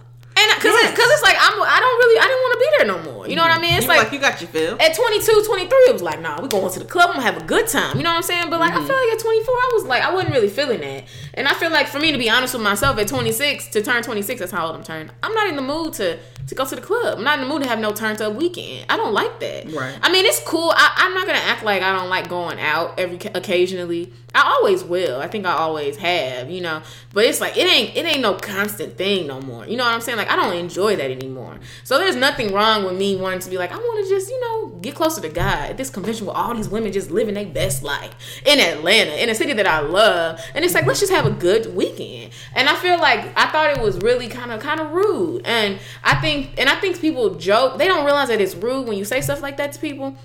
And because Yes. cause it's like I'm I don't really I didn't want to be there no more. You know what I mean? It's like, like, you got your fill. at 22, 23, it was like, nah, we going to the club. I'm gonna have a good time. You know what I'm saying? But like, Mm-hmm. I feel like at 24, I was like, I wasn't really feeling that. And I feel like for me to be honest with myself, at 26 to turn 26, that's how old I'm turning. I'm not in the mood to to go to the club. I'm not in the mood to have no turned up weekend. I don't like that. Right. I mean, it's cool. I, I'm not gonna act like I don't like going out every occasionally. I always will. I think I always have. You know, but it's like it ain't it ain't no constant thing no more. You know what I'm saying? Like I don't enjoy that anymore. So there's nothing wrong with me wanting to be like I want to just you know get closer to God at this convention with all these women just living their best life in Atlanta in a city that I love. And it's like let's just have a good weekend. And I feel like I thought it was really kind of kind of rude. And I think and I think people joke. They don't realize that it's rude when you say stuff like that to people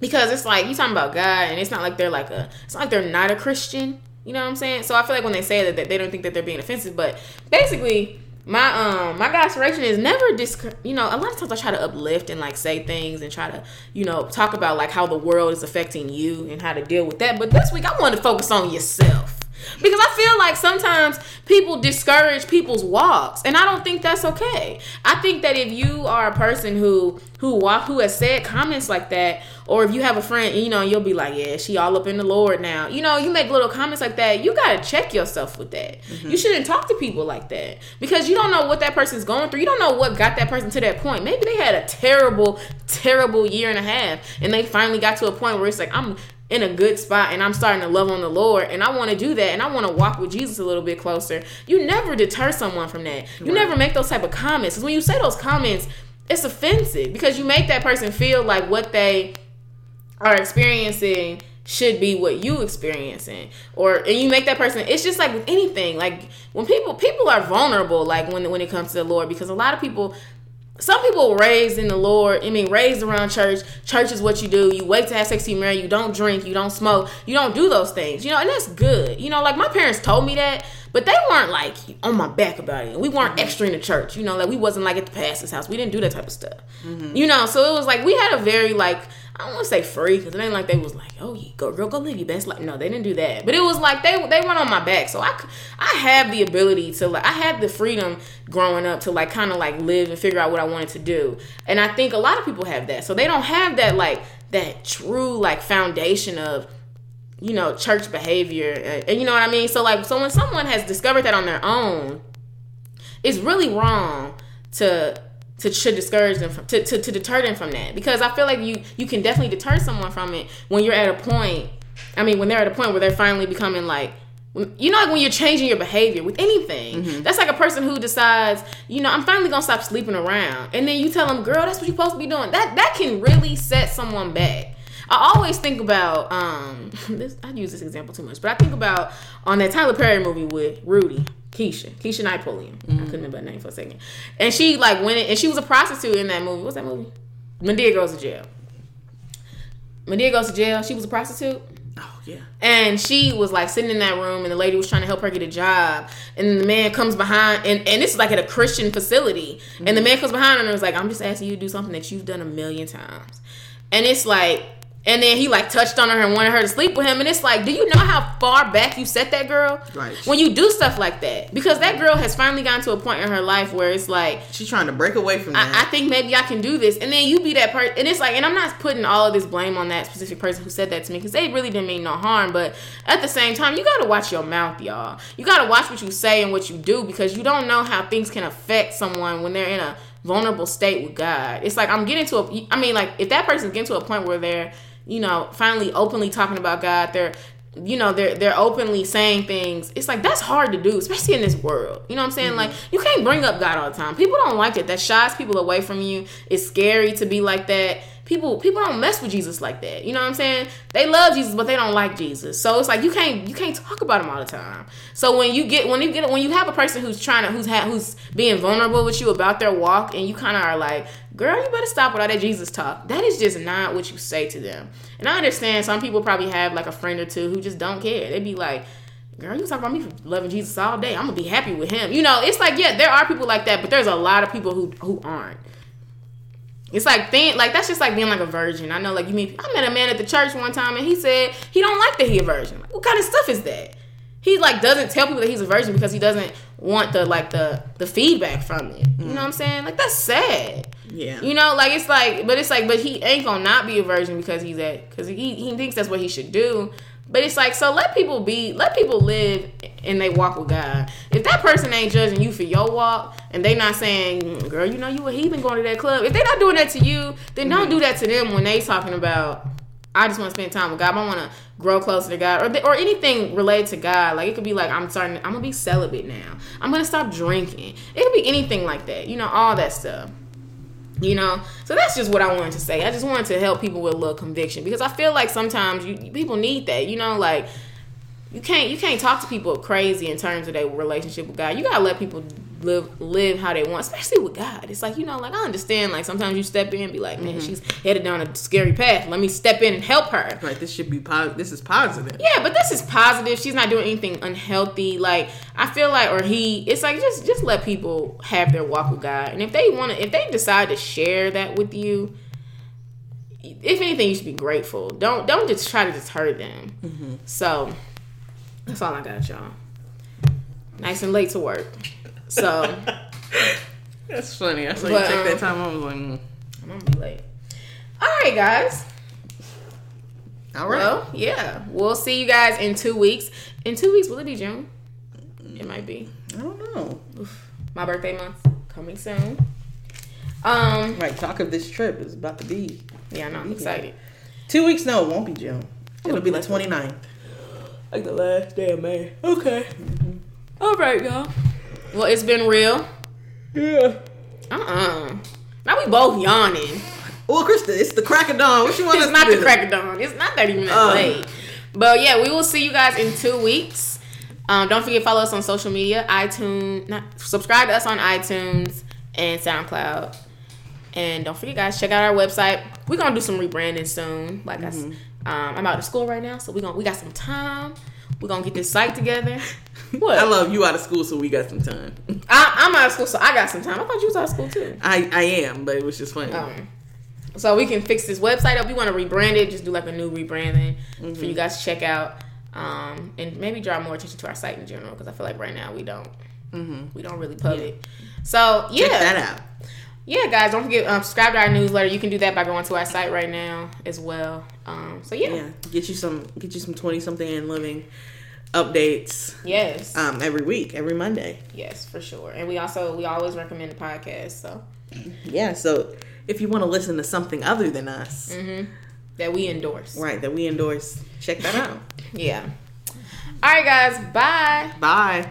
because it's like you talking about God, and it's not like they're like a, it's not like they're not a Christian. You know what I'm saying? So I feel like when they say that, that they don't think that they're being offensive, but basically. My um my aspiration is never disc you know a lot of times I try to uplift and like say things and try to you know talk about like how the world is affecting you and how to deal with that but this week I want to focus on yourself because I feel like sometimes people discourage people's walks, and I don't think that's okay. I think that if you are a person who who walk who has said comments like that, or if you have a friend, you know, you'll be like, yeah, she all up in the Lord now. You know, you make little comments like that. You gotta check yourself with that. Mm-hmm. You shouldn't talk to people like that because you don't know what that person's going through. You don't know what got that person to that point. Maybe they had a terrible, terrible year and a half, and they finally got to a point where it's like, I'm in a good spot and I'm starting to love on the Lord and I want to do that and I want to walk with Jesus a little bit closer. You never deter someone from that. You never make those type of comments. 'Cause when you say those comments, it's offensive because you make that person feel like what they are experiencing should be what you experiencing or and you make that person it's just like with anything like when people people are vulnerable like when when it comes to the lord because a lot of people some people raised in the Lord, I mean, raised around church. Church is what you do. You wait to have sex, you marry. You don't drink. You don't smoke. You don't do those things. You know, and that's good. You know, like my parents told me that, but they weren't like on my back about it. We weren't mm-hmm. extra in the church. You know, like we wasn't like at the pastor's house. We didn't do that type of stuff. Mm-hmm. You know, so it was like we had a very like I don't want to say free because it ain't like they was like, oh, you go girl, go live your best life. No, they didn't do that. But it was like they they went on my back, so I I have the ability to like I had the freedom growing up to like kind of like live and figure out what I wanted to do, and I think a lot of people have that, so they don't have that like that true like foundation of you know church behavior, and, and you know what I mean. So like so when someone has discovered that on their own, it's really wrong to to should discourage them from to, to, to deter them from that. Because I feel like you you can definitely deter someone from it when you're at a point I mean when they're at a point where they're finally becoming like you know like when you're changing your behavior with anything. Mm-hmm. That's like a person who decides you know I'm finally gonna stop sleeping around. And then you tell them girl that's what you're supposed to be doing. That that can really set someone back I always think about um this. I use this example too much, but I think about on that Tyler Perry movie with Rudy. Keshia, Keshia Knight Pulliam. I couldn't remember her name for a second. And she like went in, and she was a prostitute in that movie. What's that movie? Madea goes to jail. Madea goes to jail. She was a prostitute. Oh yeah. And she was like sitting in that room, and the lady was trying to help her get a job. And the man comes behind, and, and this is like at a Christian facility. And the man comes behind her and was like, I'm just asking you to do something that you've done a million times. And it's like, and then he like touched on her and wanted her to sleep with him. And it's like, do you know how far back you set that girl? Right. When you do stuff like that. Because that girl has finally gotten to a point in her life where it's like, She's trying to break away from I, I think maybe I can do this. And then you be that person. And it's like, and I'm not putting all of this blame on that specific person who said that to me because they really didn't mean no harm. But at the same time, you got to watch your mouth, y'all. You got to watch what you say and what you do because you don't know how things can affect someone when they're in a vulnerable state with God. It's like, I'm getting to a, I mean, like, if that person's getting to a point where they're, you know, finally openly talking about God, they're, you know they're they're openly saying things. It's like that's hard to do especially in this world. You know what i'm saying? Like mm-hmm. you can't bring up god all the time. People don't like it. That shies people away from you. It's scary to be like that people people don't mess with jesus like that. You know what i'm saying? They love jesus but they don't like jesus. So it's like you can't you can't talk about him all the time. So when you get when you get when you have a person who's trying to who's ha- who's being vulnerable with you about their walk and you kind of are like girl you better stop with all that jesus talk. That is just not what you say to them. And i understand some people probably have like a friend or two who just don't care. They'd be like girl, you talk about me for loving Jesus all day. I'm gonna be happy with him. You know, it's like, yeah, there are people like that, but there's a lot of people who who aren't. It's like thing like that's just like being like a virgin. I know, like you mean I met a man at the church one time and he said he don't like that he a virgin. Like, what kind of stuff is that? He like doesn't tell people that he's a virgin because he doesn't want the like the the feedback from it. You know mm. what I'm saying? Like that's sad. yeah. You know, like it's like, but it's like, but he ain't gonna not be a virgin because he's at, because he he thinks that's what he should do. But it's like, so let people be, let people live, and they walk with God. If that person ain't judging you for your walk, and they not saying, "Mm, "Girl, you know you a heathen going to that club," if they not doing that to you, then don't do that to them when they talking about. I just want to spend time with God. I want to grow closer to God, or th- or anything related to God. Like it could be like I'm starting. I'm gonna be celibate now. I'm gonna stop drinking. It could be anything like that. You know, all that stuff. You know, so that's just what I wanted to say. I just wanted to help people with a little conviction because I feel like sometimes you people need that. You know, like you can't you can't talk to people crazy in terms of their relationship with God. You gotta let people live live how they want, especially with God. It's like you know, like I understand. Like sometimes you step in and be like, man, mm-hmm. she's headed down a scary path. Let me step in and help her. Like this should be positive. This is positive. Yeah, but this is positive. She's not doing anything unhealthy. Like I feel like, or he, it's like just just let people have their walk with God, and if they want to, if they decide to share that with you, if anything, you should be grateful. Don't don't just try to deter them. Mm-hmm. So that's all I got, y'all. Nice and late to work. So That's funny. I saw But, you take um, that time. I was like, mm. I'm gonna be late. All right, guys. all right. Well, yeah, we'll see you guys in two weeks. In two weeks, will it be June? It might be. I don't know. my birthday month coming soon. Um, Right. Talk of this trip is about to be yeah, no, I'm excited. two weeks. No, it won't be June. It'll be the bless 29th. Like the last day of May. Okay. All right, y'all. Well, it's been real. Yeah. Uh uh Now we both yawning. Well, Krista, it's the crack of dawn. What you want to do? It's not to the do? crack of dawn. It's not 30 minutes Uh. late. But yeah, we will see you guys in two weeks. Um, don't forget to follow us on social media, iTunes, not subscribe to us on iTunes and SoundCloud. And don't forget, guys, check out our website. We're gonna do some rebranding soon. Like I, s- um, I'm out of school right now, so we gonna we got some time. We're gonna get this site together. What? I love you out of school, so we got some time. I, I'm out of school, so I got some time. I thought you was out of school too. I I am, but it was just funny. Um, so we can fix this website up. We want to rebrand it, just do like a new rebranding for you guys to check out, um, and maybe draw more attention to our site in general because I feel like right now we don't, we don't really pub it. So yeah, Check that out. yeah, guys, don't forget um, subscribe to our newsletter. You can do that by going to our site right now as well. Um, so yeah, Yeah, get you some get you some twenty something and living updates yes, um every week, every Monday. yes, for sure. And we also we always recommend the podcast so Yeah, so if you want to listen to something other than us, that we endorse. right, that we endorse, check that out. Yeah. All right, guys. Bye. Bye.